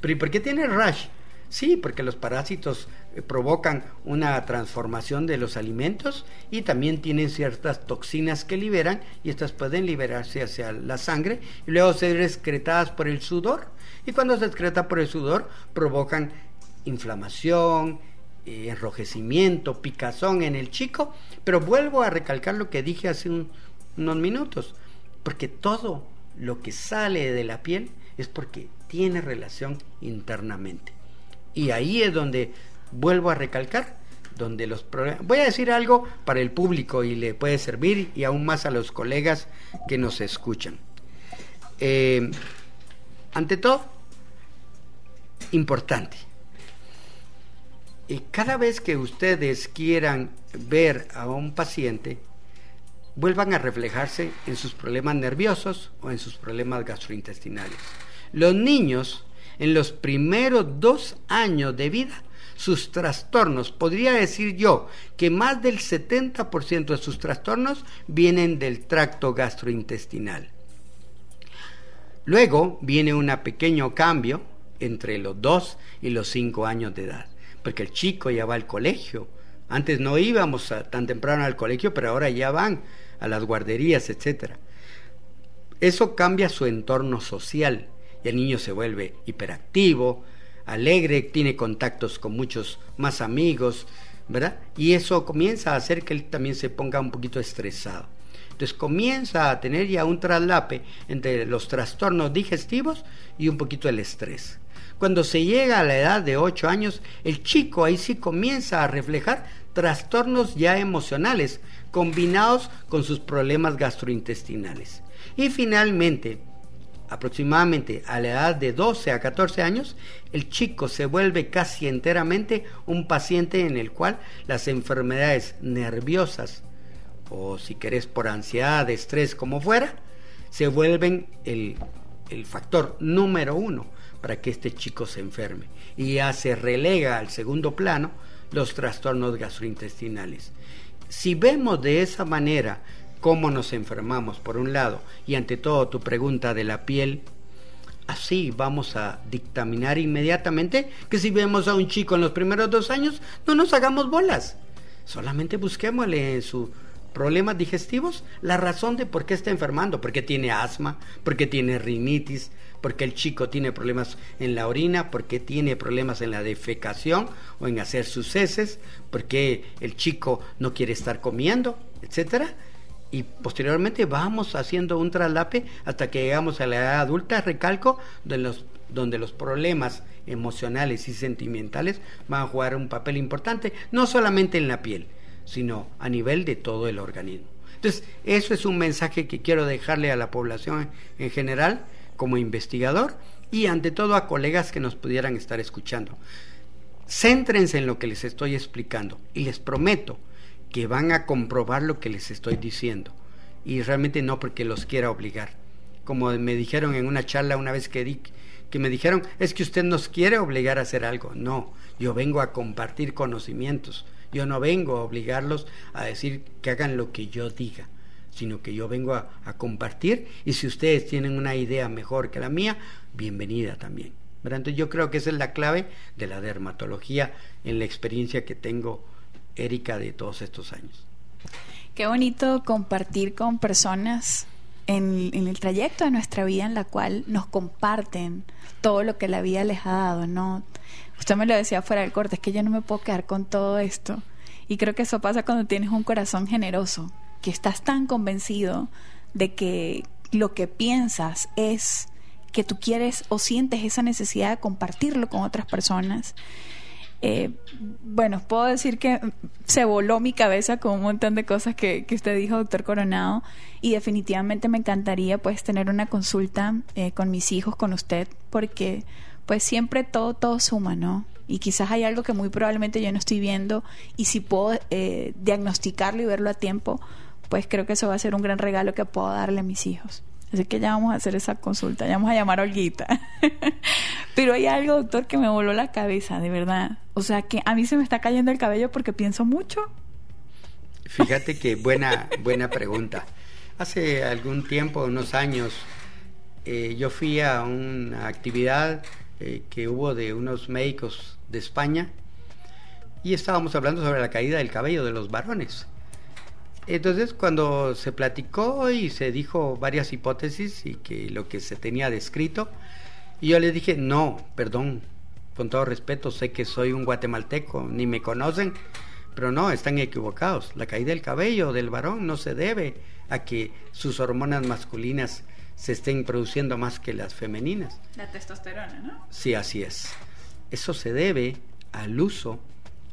Pero ¿y por qué tiene rash? Sí, porque los parásitos eh, provocan una transformación de los alimentos y también tienen ciertas toxinas que liberan y estas pueden liberarse hacia la sangre y luego ser excretadas por el sudor. Y cuando se excreta por el sudor provocan inflamación, eh, enrojecimiento, picazón en el chico. Pero vuelvo a recalcar lo que dije hace unos minutos. Porque todo lo que sale de la piel es porque tiene relación internamente. Y ahí es donde vuelvo a recalcar, donde los problemas... Voy a decir algo para el público y le puede servir y aún más a los colegas que nos escuchan. Eh, ante todo, importante. Y cada vez que ustedes quieran ver a un paciente, vuelvan a reflejarse en sus problemas nerviosos o en sus problemas gastrointestinales. Los niños en los primeros dos años de vida sus trastornos, podría decir yo que más del 70% de sus trastornos vienen del tracto gastrointestinal. Luego viene un pequeño cambio entre los 2 y los 5 años de edad, porque el chico ya va al colegio. Antes no íbamos tan temprano al colegio, pero ahora ya van a las guarderías, etc. Eso cambia su entorno social y el niño se vuelve hiperactivo, alegre, tiene contactos con muchos más amigos, ¿verdad? Y eso comienza a hacer que él también se ponga un poquito estresado. Entonces comienza a tener ya un traslape entre los trastornos digestivos y un poquito el estrés. Cuando se llega a la edad de 8 años, el chico ahí sí comienza a reflejar trastornos ya emocionales combinados con sus problemas gastrointestinales. Y finalmente, aproximadamente a la edad de 12 a 14 años, el chico se vuelve casi enteramente un paciente en el cual las enfermedades nerviosas, o si querés por ansiedad, estrés, como fuera, se vuelven el, el factor número uno para que este chico se enferme. Y ya se relega al segundo plano los trastornos gastrointestinales. Si vemos de esa manera cómo nos enfermamos, por un lado, y ante todo tu pregunta de la piel, así vamos a dictaminar inmediatamente que si vemos a un chico en los primeros dos años, no nos hagamos bolas. Solamente busquémosle en sus problemas digestivos la razón de por qué está enfermando, porque tiene asma, porque tiene rinitis, porque el chico tiene problemas en la orina, porque tiene problemas en la defecación o en hacer sus heces, porque el chico no quiere estar comiendo, etcétera y posteriormente vamos haciendo un traslape hasta que llegamos a la edad adulta, recalco, los, donde los problemas emocionales y sentimentales van a jugar un papel importante, no solamente en la piel, sino a nivel de todo el organismo. Entonces, eso es un mensaje que quiero dejarle a la población en general como investigador y ante todo a colegas que nos pudieran estar escuchando. Céntrense en lo que les estoy explicando y les prometo que van a comprobar lo que les estoy diciendo y realmente no porque los quiera obligar. Como me dijeron en una charla una vez que di, que me dijeron, es que usted nos quiere obligar a hacer algo. No, yo vengo a compartir conocimientos. Yo no vengo a obligarlos a decir que hagan lo que yo diga, sino que yo vengo a, compartir y si ustedes tienen una idea mejor que la mía, bienvenida también. Entonces yo creo que esa es la clave de la dermatología en la experiencia que tengo Erika de todos estos años. Qué bonito compartir con personas en, el trayecto de nuestra vida en la cual nos comparten todo lo que la vida les ha dado, ¿no? Usted me lo decía fuera del corte, es que yo no me puedo quedar con todo esto. Y creo que eso pasa cuando tienes un corazón generoso, que estás tan convencido de que lo que piensas es que tú quieres o sientes esa necesidad de compartirlo con otras personas eh, bueno, puedo decir que se voló mi cabeza con un montón de cosas que, usted dijo, doctor Coronado, y definitivamente me encantaría pues tener una consulta eh, con mis hijos, con usted, porque pues siempre todo, todo suma, ¿no? Y quizás hay algo que muy probablemente yo no estoy viendo y si puedo eh, diagnosticarlo y verlo a tiempo, pues creo que eso va a ser un gran regalo que puedo darle a mis hijos. Así que ya vamos a hacer esa consulta, ya vamos a llamar a Olguita. Pero hay algo, doctor, que me voló la cabeza, de verdad. O sea, que a mí se me está cayendo el cabello porque pienso mucho. Fíjate que buena, buena pregunta. Hace algún tiempo, unos años, eh, yo fui a una actividad eh, que hubo de unos médicos de España y estábamos hablando sobre la caída del cabello de los varones. Entonces, cuando se platicó y se dijo varias hipótesis y que lo que se tenía descrito, yo le dije, no, perdón, con todo respeto, sé que soy un guatemalteco, ni me conocen, pero no, están equivocados. La caída del cabello del varón no se debe a que sus hormonas masculinas se estén produciendo más que las femeninas. La testosterona, ¿no? Sí, así es. Eso se debe al uso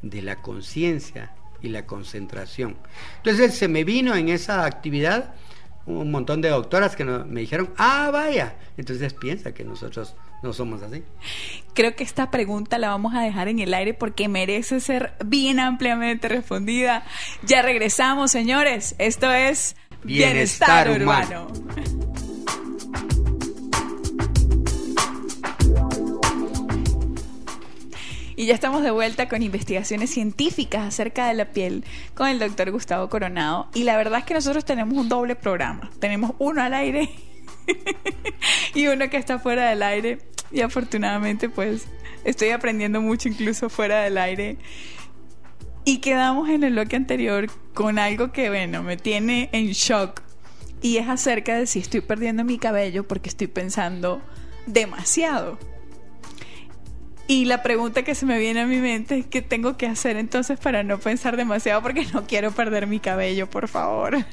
de la conciencia y la concentración. Entonces se me vino en esa actividad un montón de doctoras que me dijeron, ah, vaya, entonces piensa que nosotros no somos así. Creo que esta pregunta la vamos a dejar en el aire porque merece ser bien ampliamente respondida. Ya regresamos, señores. Esto es Bienestar, Urbano. Y ya estamos de vuelta con investigaciones científicas acerca de la piel con el doctor Gustavo Coronado. Y la verdad es que nosotros tenemos un doble programa. Tenemos uno al aire y uno que está fuera del aire. Y afortunadamente pues estoy aprendiendo mucho incluso fuera del aire. Y quedamos en el bloque anterior con algo que, bueno, me tiene en shock. Y es acerca de si estoy perdiendo mi cabello porque estoy pensando demasiado. Y la pregunta que se me viene a mi mente es qué tengo que hacer entonces para no pensar demasiado porque no quiero perder mi cabello, por favor.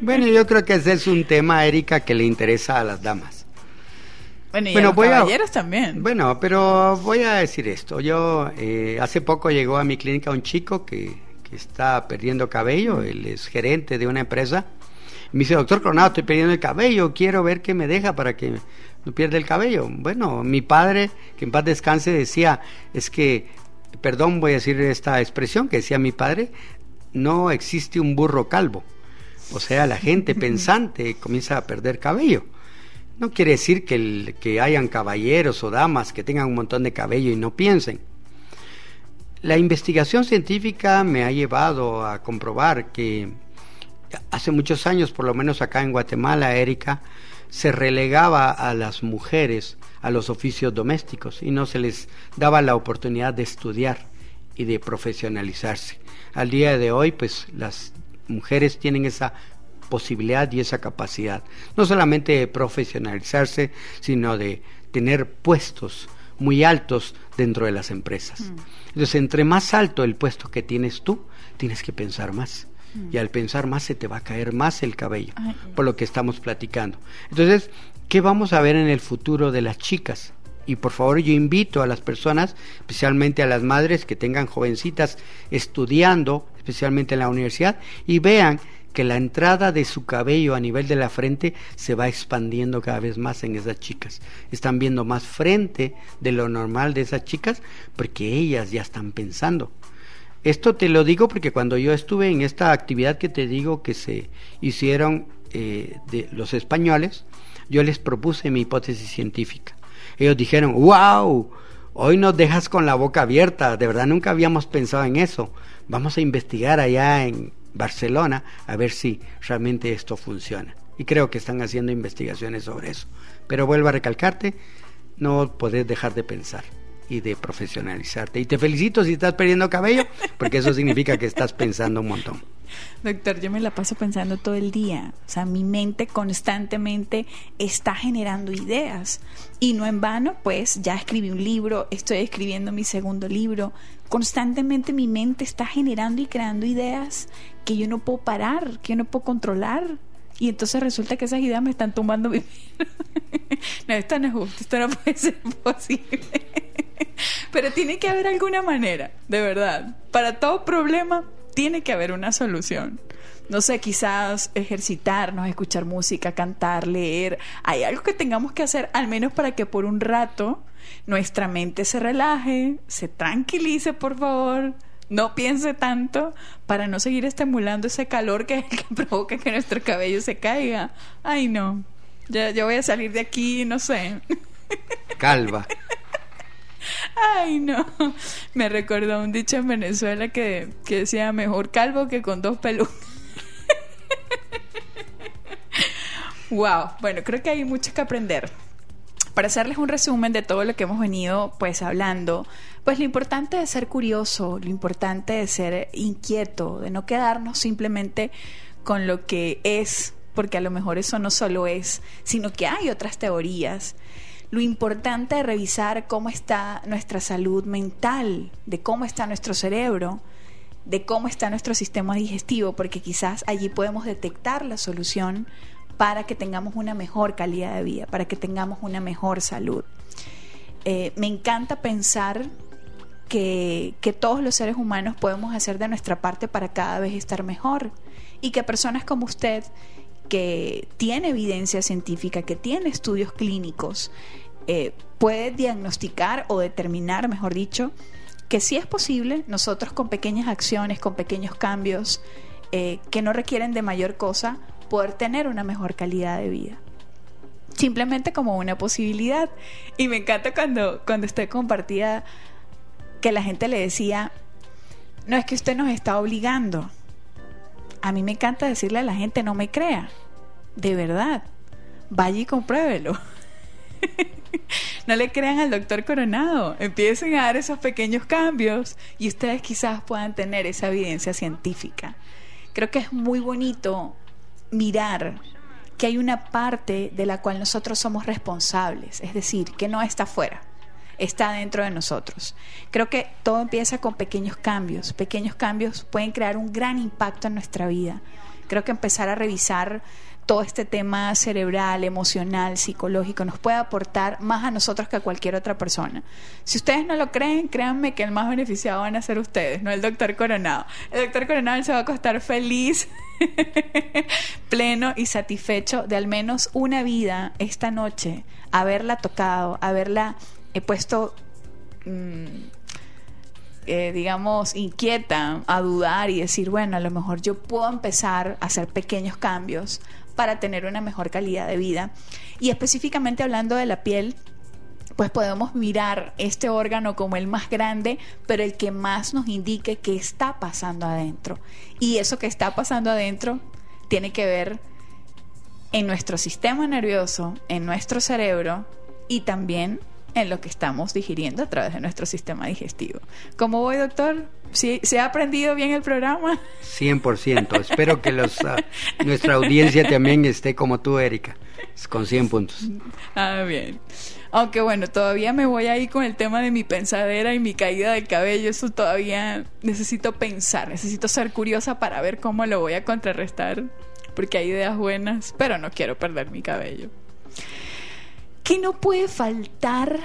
Bueno, yo creo que ese es un tema, Erika, que le interesa a las damas. Bueno, y a los caballeros también. Bueno, pero voy a decir esto. Yo, eh, hace poco llegó a mi clínica un chico que, que está perdiendo cabello, él es gerente de una empresa. Me dice, doctor Coronado, estoy perdiendo el cabello, quiero ver qué me deja para que no pierda el cabello. Bueno, mi padre, que en paz descanse, decía, es que, perdón, voy a decir esta expresión que decía mi padre, no existe un burro calvo. O sea, la gente pensante comienza a perder cabello. No quiere decir que, el, que hayan caballeros o damas que tengan un montón de cabello y no piensen. La investigación científica me ha llevado a comprobar que hace muchos años, por lo menos acá en Guatemala, Erika, se relegaba a las mujeres a los oficios domésticos y no se les daba la oportunidad de estudiar y de profesionalizarse. Al día de hoy, pues las mujeres tienen esa posibilidad y esa capacidad, no solamente de profesionalizarse, sino de tener puestos muy altos dentro de las empresas. Mm. Entonces, entre más alto el puesto que tienes tú, tienes que pensar más. Y al pensar más se te va a caer más el cabello, por lo que estamos platicando. Entonces, ¿qué vamos a ver en el futuro de las chicas? Y por favor yo invito a las personas, especialmente a las madres que tengan jovencitas estudiando, especialmente en la universidad, y vean que la entrada de su cabello a nivel de la frente se va expandiendo cada vez más en esas chicas. Están viendo más frente de lo normal de esas chicas porque ellas ya están pensando. Esto te lo digo porque cuando yo estuve en esta actividad que te digo que se hicieron eh, de los españoles, yo les propuse mi hipótesis científica. Ellos dijeron, wow, hoy nos dejas con la boca abierta, de verdad nunca habíamos pensado en eso. Vamos a investigar allá en, Barcelona a ver si realmente esto funciona. Y creo que están haciendo investigaciones sobre eso. Pero vuelvo a recalcarte, no podés dejar de pensar y de profesionalizarte. Y te felicito si estás perdiendo cabello, porque eso significa que estás pensando un montón. Doctor, yo me la paso pensando todo el día. O sea, mi mente constantemente está generando ideas. Y no en vano, pues ya escribí un libro, estoy escribiendo mi segundo libro. Constantemente mi mente está generando y creando ideas que yo no puedo parar, que yo no puedo controlar. Y entonces resulta que esas ideas me están tumbando mi No, esto no es justo, esto no puede ser posible. Pero tiene que haber alguna manera, de verdad. Para todo problema tiene que haber una solución. No sé, quizás ejercitarnos, escuchar música, cantar, leer. Hay algo que tengamos que hacer, al menos para que por un rato nuestra mente se relaje, se tranquilice, por favor. No piense tanto para no seguir estimulando ese calor que, que provoca que nuestro cabello se caiga. Ay, no. Ya, yo voy a salir de aquí, no sé. Calva. Ay, no. Me recordó un dicho en Venezuela que, decía mejor calvo que con dos pelucas. wow. Bueno, creo que hay mucho que aprender. Para hacerles un resumen de todo lo que hemos venido pues hablando, pues lo importante es ser curioso, lo importante es ser inquieto, de no quedarnos simplemente con lo que es, porque a lo mejor eso no solo es, sino que hay otras teorías. Lo importante de revisar cómo está nuestra salud mental, de cómo está nuestro cerebro, de cómo está nuestro sistema digestivo, porque quizás allí podemos detectar la solución para que tengamos una mejor calidad de vida, para que tengamos una mejor salud. Eh, me encanta pensar que, que, todos los seres humanos podemos hacer de nuestra parte para cada vez estar mejor y que personas como usted que tiene evidencia científica, que tiene estudios clínicos, eh, puede diagnosticar o determinar, mejor dicho, que si es posible, nosotros con pequeñas acciones, con pequeños cambios eh, que no requieren de mayor cosa, poder tener una mejor calidad de vida. Simplemente como una posibilidad. Y me encanta cuando, cuando usted compartía que la gente le decía, no es que usted nos está obligando. A mí me encanta decirle a la gente, no me crea, de verdad, vaya y compruébelo. no le crean al doctor Coronado, empiecen a dar esos pequeños cambios y ustedes quizás puedan tener esa evidencia científica. Creo que es muy bonito mirar que hay una parte de la cual nosotros somos responsables, es decir, que no está fuera, está dentro de nosotros. Creo que todo empieza con pequeños cambios. Pequeños cambios pueden crear un gran impacto en nuestra vida. Creo que empezar a revisar todo este tema cerebral, emocional, psicológico, nos puede aportar más a nosotros que a cualquier otra persona. Si ustedes no lo creen, créanme que el más beneficiado van a ser ustedes, no el doctor Coronado. El doctor Coronado se va a acostar feliz, pleno y satisfecho de al menos una vida esta noche, haberla tocado, haberla he puesto... Mm, eh, digamos, inquieta a dudar y decir, bueno, a lo mejor yo puedo empezar a hacer pequeños cambios para tener una mejor calidad de vida. Y específicamente hablando de la piel, pues podemos mirar este órgano como el más grande, pero el que más nos indique qué está pasando adentro. Y eso que está pasando adentro tiene que ver en nuestro sistema nervioso, en nuestro cerebro y también en lo que estamos digiriendo a través de nuestro sistema digestivo. ¿Cómo voy, doctor? ¿Sí, ¿Se ha aprendido bien el programa? 100%. Espero que los, ah, nuestra audiencia también esté como tú, Erika, con 100 puntos. Ah, bien. Aunque bueno, todavía me voy ahí con el tema de mi pensadera y mi caída del cabello. Eso todavía necesito pensar, necesito ser curiosa para ver cómo lo voy a contrarrestar. Porque hay ideas buenas, pero no quiero perder mi cabello. ¿Qué no puede faltar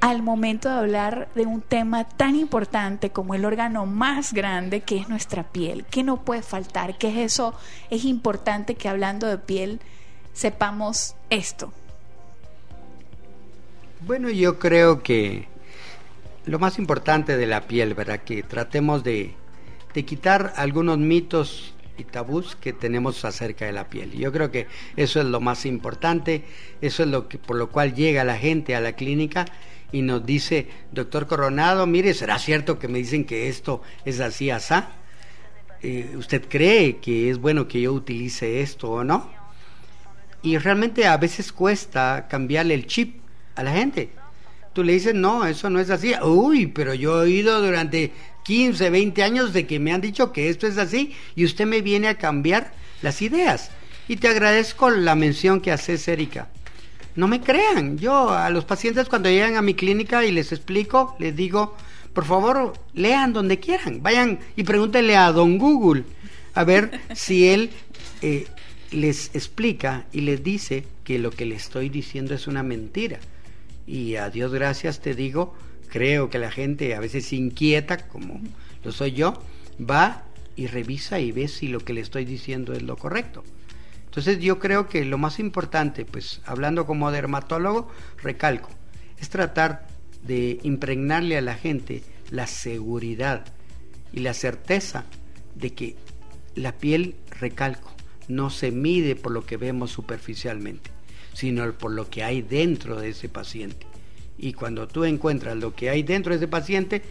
al momento de hablar de un tema tan importante como el órgano más grande que es nuestra piel? ¿Qué no puede faltar? ¿Qué es eso? Es importante que hablando de piel sepamos esto. Bueno, yo creo que lo más importante de la piel, ¿verdad? Que tratemos de, de quitar algunos mitos y tabús que tenemos acerca de la piel. Yo creo que eso es lo más importante, eso es lo que por lo cual llega la gente a la clínica y nos dice, doctor Coronado, mire, ¿será cierto que me dicen que esto es así, asá? Eh, ¿Usted cree que es bueno que yo utilice esto o no? Y realmente a veces cuesta cambiarle el chip a la gente. Tú le dices, no, eso no es así. Uy, pero yo he oído durante 15, 20 años de que me han dicho que esto es así y usted me viene a cambiar las ideas. Y te agradezco la mención que haces, Erika. No me crean, yo a los pacientes cuando llegan a mi clínica y les explico, les digo, por favor, lean donde quieran, vayan y pregúntenle a don Google a ver si él eh, les explica y les dice que lo que le estoy diciendo es una mentira. Y a Dios gracias te digo creo que la gente a veces inquieta, como lo soy yo, va y revisa y ve si lo que le estoy diciendo es lo correcto. Entonces yo creo que lo más importante, pues hablando como dermatólogo, recalco, es tratar de impregnarle a la gente la seguridad y la certeza de que la piel, recalco, no se mide por lo que vemos superficialmente, sino por lo que hay dentro de ese paciente. Y cuando tú encuentras lo que hay dentro de ese paciente,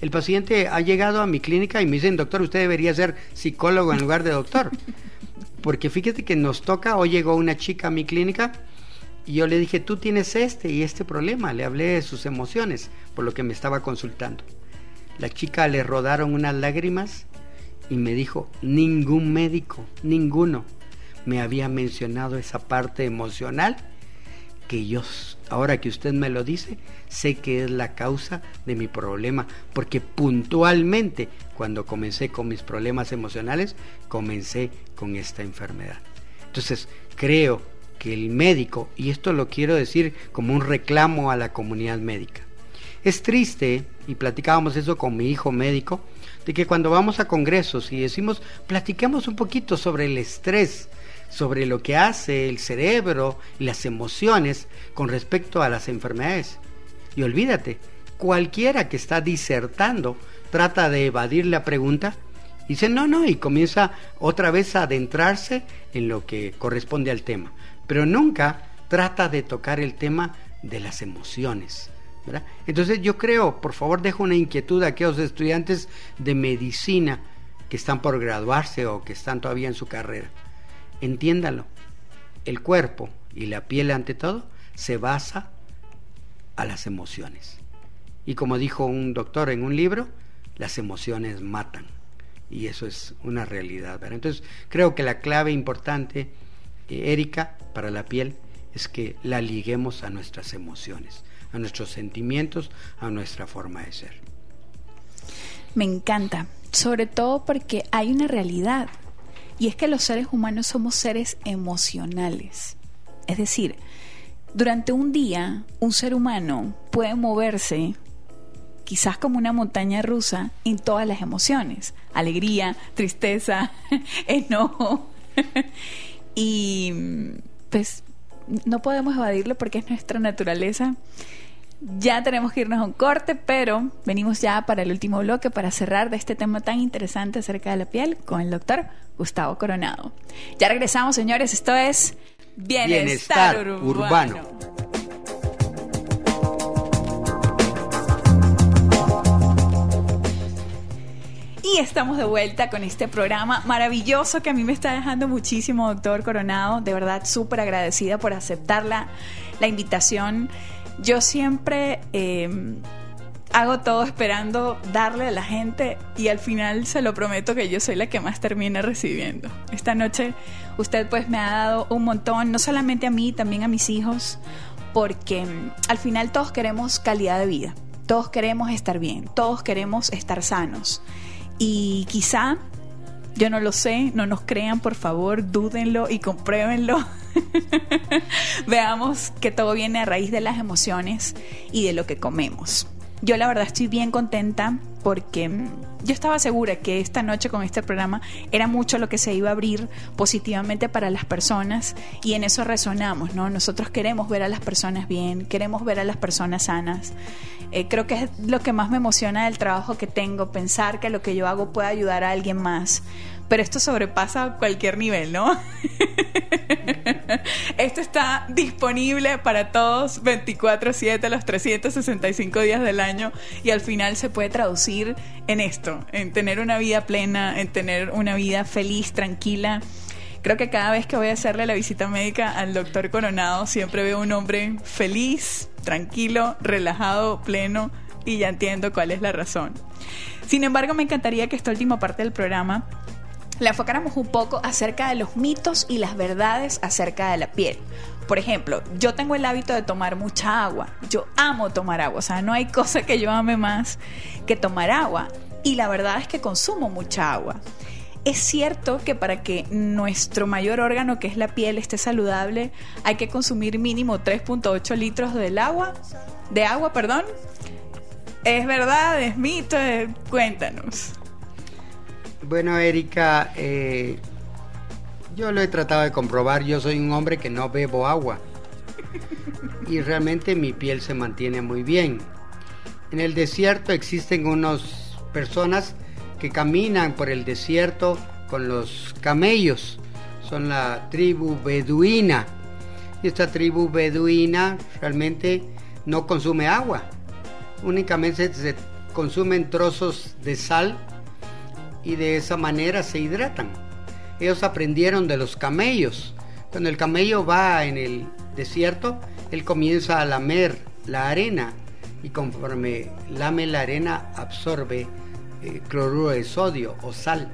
el paciente ha llegado a mi clínica y me dicen, doctor, usted debería ser psicólogo en lugar de doctor. Porque fíjate que nos toca, hoy llegó una chica a mi clínica y yo le dije, tú tienes este y este problema. Le hablé de sus emociones, por lo que me estaba consultando. La chica le rodaron unas lágrimas y me dijo, ningún médico, ninguno, me había mencionado esa parte emocional que yo, ahora que usted me lo dice, sé que es la causa de mi problema, porque puntualmente cuando comencé con mis problemas emocionales, comencé con esta enfermedad. Entonces, creo que el médico, y esto lo quiero decir como un reclamo a la comunidad médica, es triste, y platicábamos eso con mi hijo médico, de que cuando vamos a congresos y decimos, platiquemos un poquito sobre el estrés, sobre lo que hace el cerebro y las emociones con respecto a las enfermedades. Y olvídate, cualquiera que está disertando trata de evadir la pregunta dice no, no, y comienza otra vez a adentrarse en lo que corresponde al tema. Pero nunca trata de tocar el tema de las emociones, Entonces yo creo, por favor dejo una inquietud a aquellos estudiantes de medicina que están por graduarse o que están todavía en su carrera. Entiéndalo, el cuerpo y la piel ante todo se basa a las emociones. Y como dijo un doctor en un libro, las emociones matan. Y eso es una realidad. Entonces creo que la clave importante, eh, Erika, para la piel es que la liguemos a nuestras emociones a nuestros sentimientos, a nuestra forma de ser. Me encanta, sobre todo porque hay una realidad, y es que los seres humanos somos seres emocionales. Es decir, durante un día un ser humano puede moverse quizás como una montaña rusa en todas las emociones, alegría, tristeza, enojo. y pues no podemos evadirlo porque es nuestra naturaleza ya tenemos que irnos a un corte, pero venimos ya para el último bloque para cerrar de este tema tan interesante acerca de la piel con el doctor Gustavo Coronado. Ya regresamos, señores. Esto es Bienestar, urbano. Y estamos de vuelta con este programa maravilloso que a mí me está dejando muchísimo, doctor Coronado. De verdad, súper agradecida por aceptar la, la invitación yo siempre em, hago todo esperando darle a la gente y al final se lo prometo que yo soy la que más termina recibiendo. Esta noche usted pues me ha dado un montón, no solamente a mí, también a mis hijos, porque em, al final todos queremos calidad de vida, todos queremos estar bien, todos queremos estar sanos. Y quizá, yo no lo sé, no nos crean, por favor, dúdenlo y compruébenlo. Veamos que todo viene a raíz de las emociones y de lo que comemos. Yo la verdad estoy bien contenta porque mm, yo estaba segura que esta noche con este programa era mucho lo que se iba a abrir positivamente para las personas y en eso resonamos, ¿no? Nosotros queremos ver a las personas bien, queremos ver a las personas sanas. Eh, creo que es lo que más me emociona del trabajo que tengo, pensar que lo que yo hago puede ayudar a alguien más pero esto sobrepasa cualquier nivel, ¿no? está disponible para todos 24/7 los 365 días del año y al final se puede traducir en esto, en tener una vida plena, en tener una vida feliz, tranquila. Creo que cada vez que voy a hacerle la visita médica al doctor Coronado siempre veo un hombre feliz, tranquilo, relajado, pleno y ya entiendo cuál es la razón. Sin embargo, me encantaría que esta última parte del programa le enfocáramos un poco acerca de los mitos y las verdades acerca de la piel. Por ejemplo, yo tengo el hábito de tomar mucha agua. Yo amo tomar agua. O sea, no hay cosa que yo ame más que tomar agua. Y la verdad es que consumo mucha agua. Es cierto que para que nuestro mayor órgano, que es la piel, esté saludable, hay que consumir mínimo 3.8 litros del agua, de agua, perdón. ¿Es verdad? ¿Es mito? Cuéntanos. Bueno, Erika, eh, yo lo he tratado de comprobar. Yo soy un hombre que no bebo agua. Y realmente mi piel se mantiene muy bien. En el desierto existen unas personas que caminan por el desierto con los camellos. Son la tribu beduina. Y esta tribu beduina realmente no consume agua. Únicamente se consumen trozos de sal y de esa manera se hidratan. Ellos aprendieron de los camellos. Cuando el camello va en el desierto, él comienza a lamer la arena y conforme lame la arena absorbe eh, cloruro de sodio o sal.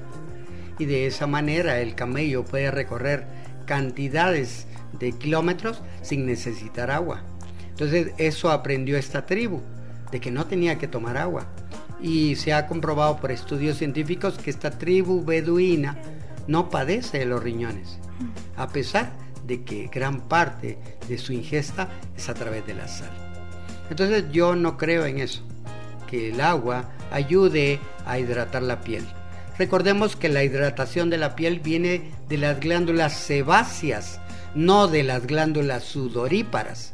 Y de esa manera el camello puede recorrer cantidades de kilómetros sin necesitar agua. Entonces eso aprendió esta tribu, de que no tenía que tomar agua y se ha comprobado por estudios científicos que esta tribu beduina no padece de los riñones, a pesar de que gran parte de su ingesta es a través de la sal. Entonces yo no creo en eso, que el agua ayude a hidratar la piel. Recordemos que la hidratación de la piel viene de las glándulas sebáceas, no de las glándulas sudoríparas.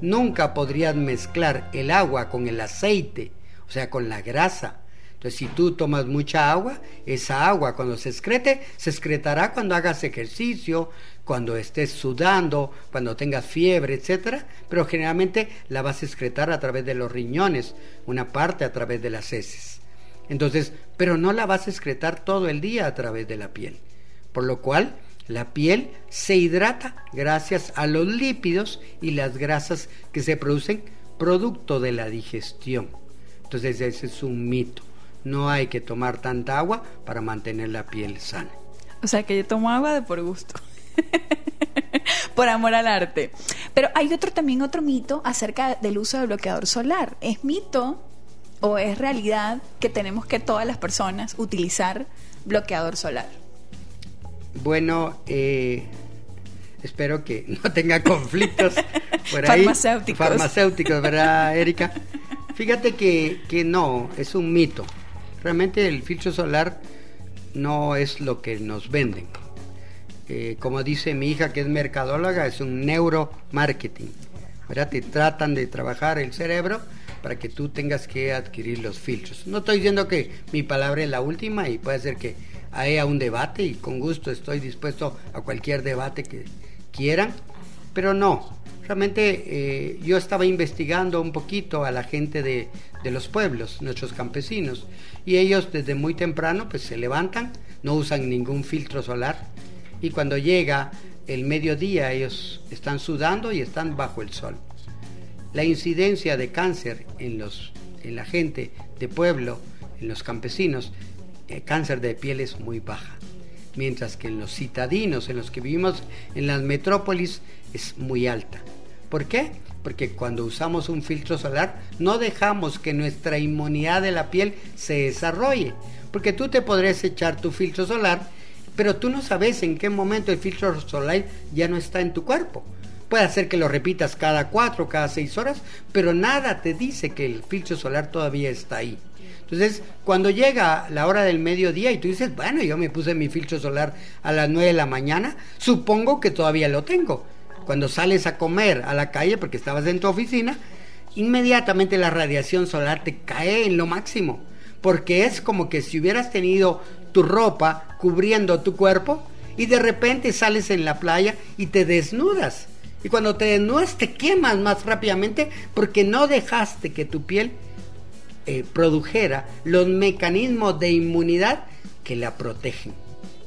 Nunca podrías mezclar el agua con el aceite o sea, con la grasa. Entonces, si tú tomas mucha agua, esa agua cuando se excrete, se excretará cuando hagas ejercicio, cuando estés sudando, cuando tengas fiebre, etcétera, pero generalmente la vas a excretar a través de los riñones, una parte a través de las heces. Entonces, pero no la vas a excretar todo el día a través de la piel. Por lo cual, la piel se hidrata gracias a los lípidos y las grasas que se producen producto de la digestión. Entonces, ese es un mito no hay que tomar tanta agua para mantener la piel sana. O sea que yo tomo agua de por gusto. por amor al arte. Pero hay otro también otro mito acerca del uso del bloqueador solar. ¿Es mito o es realidad que tenemos que todas las personas utilizar bloqueador solar? Bueno, eh, espero que no tenga conflictos por ahí. Farmacéuticos. Farmacéuticos, ¿verdad, Erika? Fíjate que, que no, es un mito. Realmente el filtro solar no es lo que nos venden. Eh, como dice mi hija que es mercadóloga, es un neuromarketing. ¿verdad? Te tratan de trabajar el cerebro para que tú tengas que adquirir los filtros. No estoy diciendo que mi palabra es la última y puede ser que haya un debate y con gusto estoy dispuesto a cualquier debate que quieran, pero no, realmente eh, yo estaba investigando un poquito a la gente de, los pueblos, nuestros campesinos, y ellos desde muy temprano pues se levantan, no usan ningún filtro solar y cuando llega el mediodía ellos están sudando y están bajo el sol. La incidencia de cáncer en, los, en la gente de pueblo, en los campesinos, el eh, cáncer de piel es muy baja, mientras que en los citadinos, en los que vivimos en las metrópolis, es muy alta. ¿Por qué? porque cuando usamos un filtro solar no dejamos que nuestra inmunidad de la piel se desarrolle, porque tú te podrías echar tu filtro solar, pero tú no sabes en qué momento el filtro solar ya no está en tu cuerpo. Puede ser que lo repitas cada cuatro, cada seis horas, pero nada te dice que el filtro solar todavía está ahí. Entonces, cuando llega la hora del mediodía y tú dices, bueno, yo me puse mi filtro solar a las nueve de la mañana, supongo que todavía lo tengo cuando sales a comer a la calle porque estabas en tu oficina, inmediatamente la radiación solar te cae en lo máximo. Porque es como que si hubieras tenido tu ropa cubriendo tu cuerpo y de repente sales en la playa y te desnudas. Y cuando te desnudas te quemas más rápidamente porque no dejaste que tu piel eh, produjera los mecanismos de inmunidad que la protegen.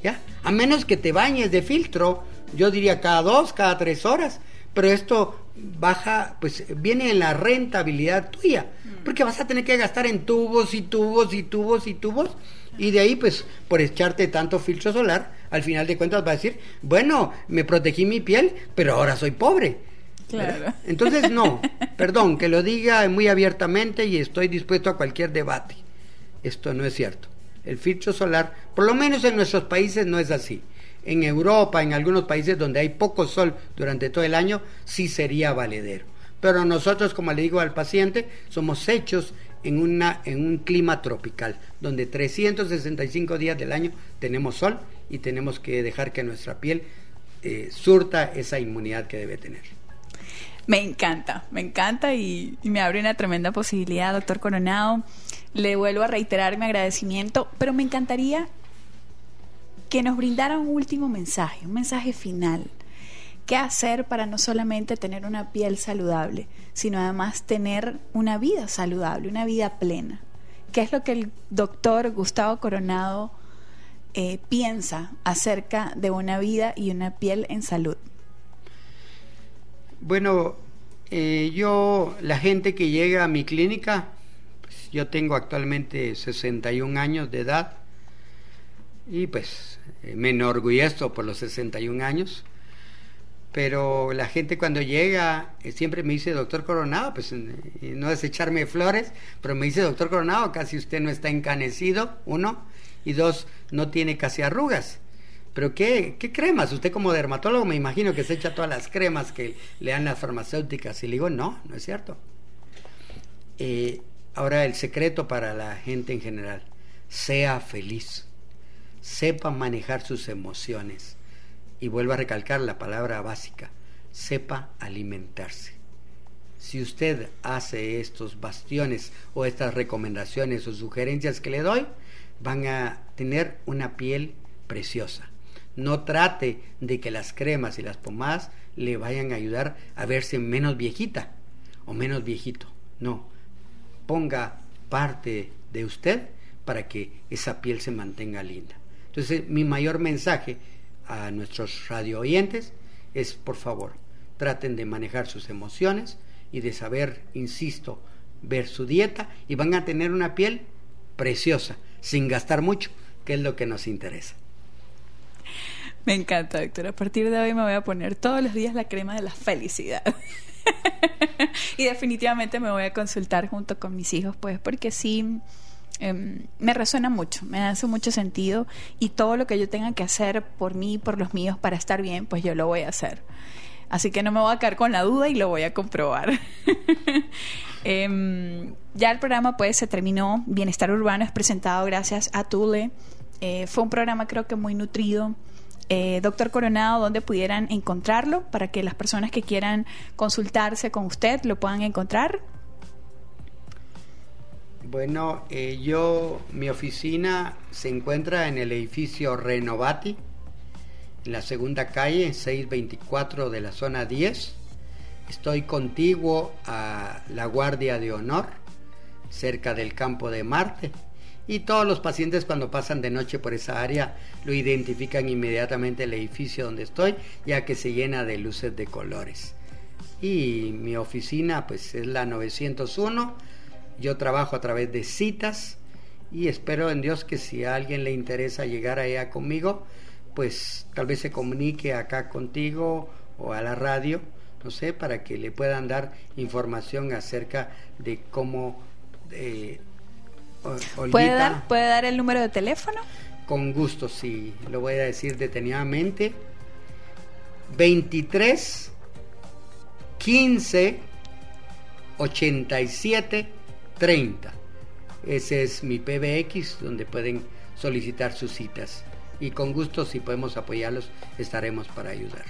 ¿Ya? A menos que te bañes de filtro yo diría cada dos, cada tres horas, pero esto baja, pues viene en la rentabilidad tuya, mm. porque vas a tener que gastar en tubos y tubos y tubos y tubos, y de ahí, pues, por echarte tanto filtro solar, al final de cuentas va a decir, bueno, me protegí mi piel, pero ahora soy pobre. Claro. Entonces, no, perdón, que lo diga muy abiertamente y estoy dispuesto a cualquier debate. Esto no es cierto. El filtro solar, por lo menos en nuestros países, no es así en Europa, en algunos países donde hay poco sol durante todo el año, sí sería valedero. Pero nosotros, como le digo al paciente, somos hechos en, una, en un clima tropical, donde 365 días del año tenemos sol y tenemos que dejar que nuestra piel eh, surta esa inmunidad que debe tener. Me encanta, me encanta y, y, me abre una tremenda posibilidad, doctor Coronado. Le vuelvo a reiterar mi agradecimiento, pero me encantaría que nos brindara un último mensaje, un mensaje final. ¿Qué hacer para no solamente tener una piel saludable, sino además tener una vida saludable, una vida plena? ¿Qué es lo que el doctor Gustavo Coronado eh, piensa acerca de una vida y una piel en salud? Bueno, eh, yo, la gente que llega a mi clínica, pues, yo tengo actualmente 61 años de edad y pues eh, me enorgullezco por los 61 años, pero la gente cuando llega eh, siempre me dice, doctor Coronado, pues no es echarme flores, pero me dice, doctor Coronado, casi usted no está encanecido, uno, y dos, no tiene casi arrugas. Pero ¿qué, qué cremas? Usted como dermatólogo me imagino que se echa todas las cremas que le dan las farmacéuticas. Y le digo, no, no es cierto. Eh, ahora el secreto para la gente en general, sea feliz sepa manejar sus emociones. Y vuelvo a recalcar la palabra básica, sepa alimentarse. si usted hace estos bastiones o estas recomendaciones o sugerencias que le doy, van a tener una piel preciosa. No trate de que las cremas y las pomadas le vayan a ayudar a verse menos viejita o menos viejito. No, ponga parte de usted para que esa piel se mantenga linda. Entonces, mi mayor mensaje a nuestros radio oyentes es, por favor, traten de manejar sus emociones y de saber, insisto, ver su dieta y van a tener una piel preciosa, sin gastar mucho, que es lo que nos interesa. Me encanta, doctor. A partir de hoy me voy a poner todos los días la crema de la felicidad. y definitivamente me voy a consultar junto con mis hijos, pues, porque sí em, me resuena mucho, me hace mucho sentido y todo lo que yo tenga que hacer por mí, por los míos, para estar bien, pues yo lo voy a hacer. Así que no me voy a caer con la duda y lo voy a comprobar. Em, ya el programa pues se terminó. Bienestar Urbano es presentado gracias a Tule. Eh, fue un programa creo que muy nutrido eh, doctor Coronado, donde pudieran encontrarlo para que las personas que quieran consultarse con usted lo puedan encontrar. Bueno, eh, yo, mi oficina se encuentra en el edificio Renovati, en la segunda calle, 624 de la zona 10. Estoy contiguo a la Guardia de Honor, cerca del campo de Marte y todos los pacientes cuando pasan de noche por esa área lo identifican inmediatamente el edificio donde estoy, ya que se llena de luces de colores. Y mi oficina pues es la 901. Yo trabajo a través de citas y espero en Dios que si a alguien le interesa llegar allá conmigo, pues tal vez se comunique acá contigo o a la radio, no sé, para que le puedan dar información acerca de cómo eh, ¿Puede dar, ¿Puede dar el número de teléfono? Con gusto, sí. Lo voy a decir detenidamente. 23 15 87 30. Ese es mi PBX donde pueden solicitar sus citas. Y con gusto, si podemos apoyarlos, estaremos para ayudar.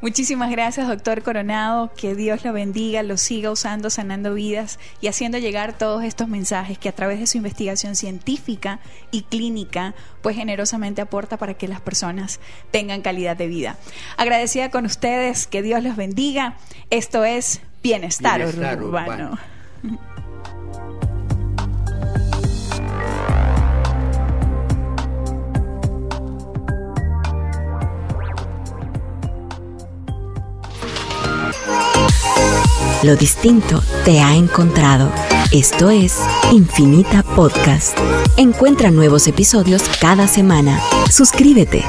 Muchísimas gracias, doctor Coronado. Que Dios lo bendiga, lo siga usando, sanando vidas y haciendo llegar todos estos mensajes que a través de su investigación científica y clínica, pues generosamente aporta para que las personas tengan calidad de vida. Agradecida con ustedes, que Dios los bendiga. Esto es Bienestar, urbano. Lo distinto te ha encontrado. Esto es Infinita Podcast. Encuentra nuevos episodios cada semana. Suscríbete.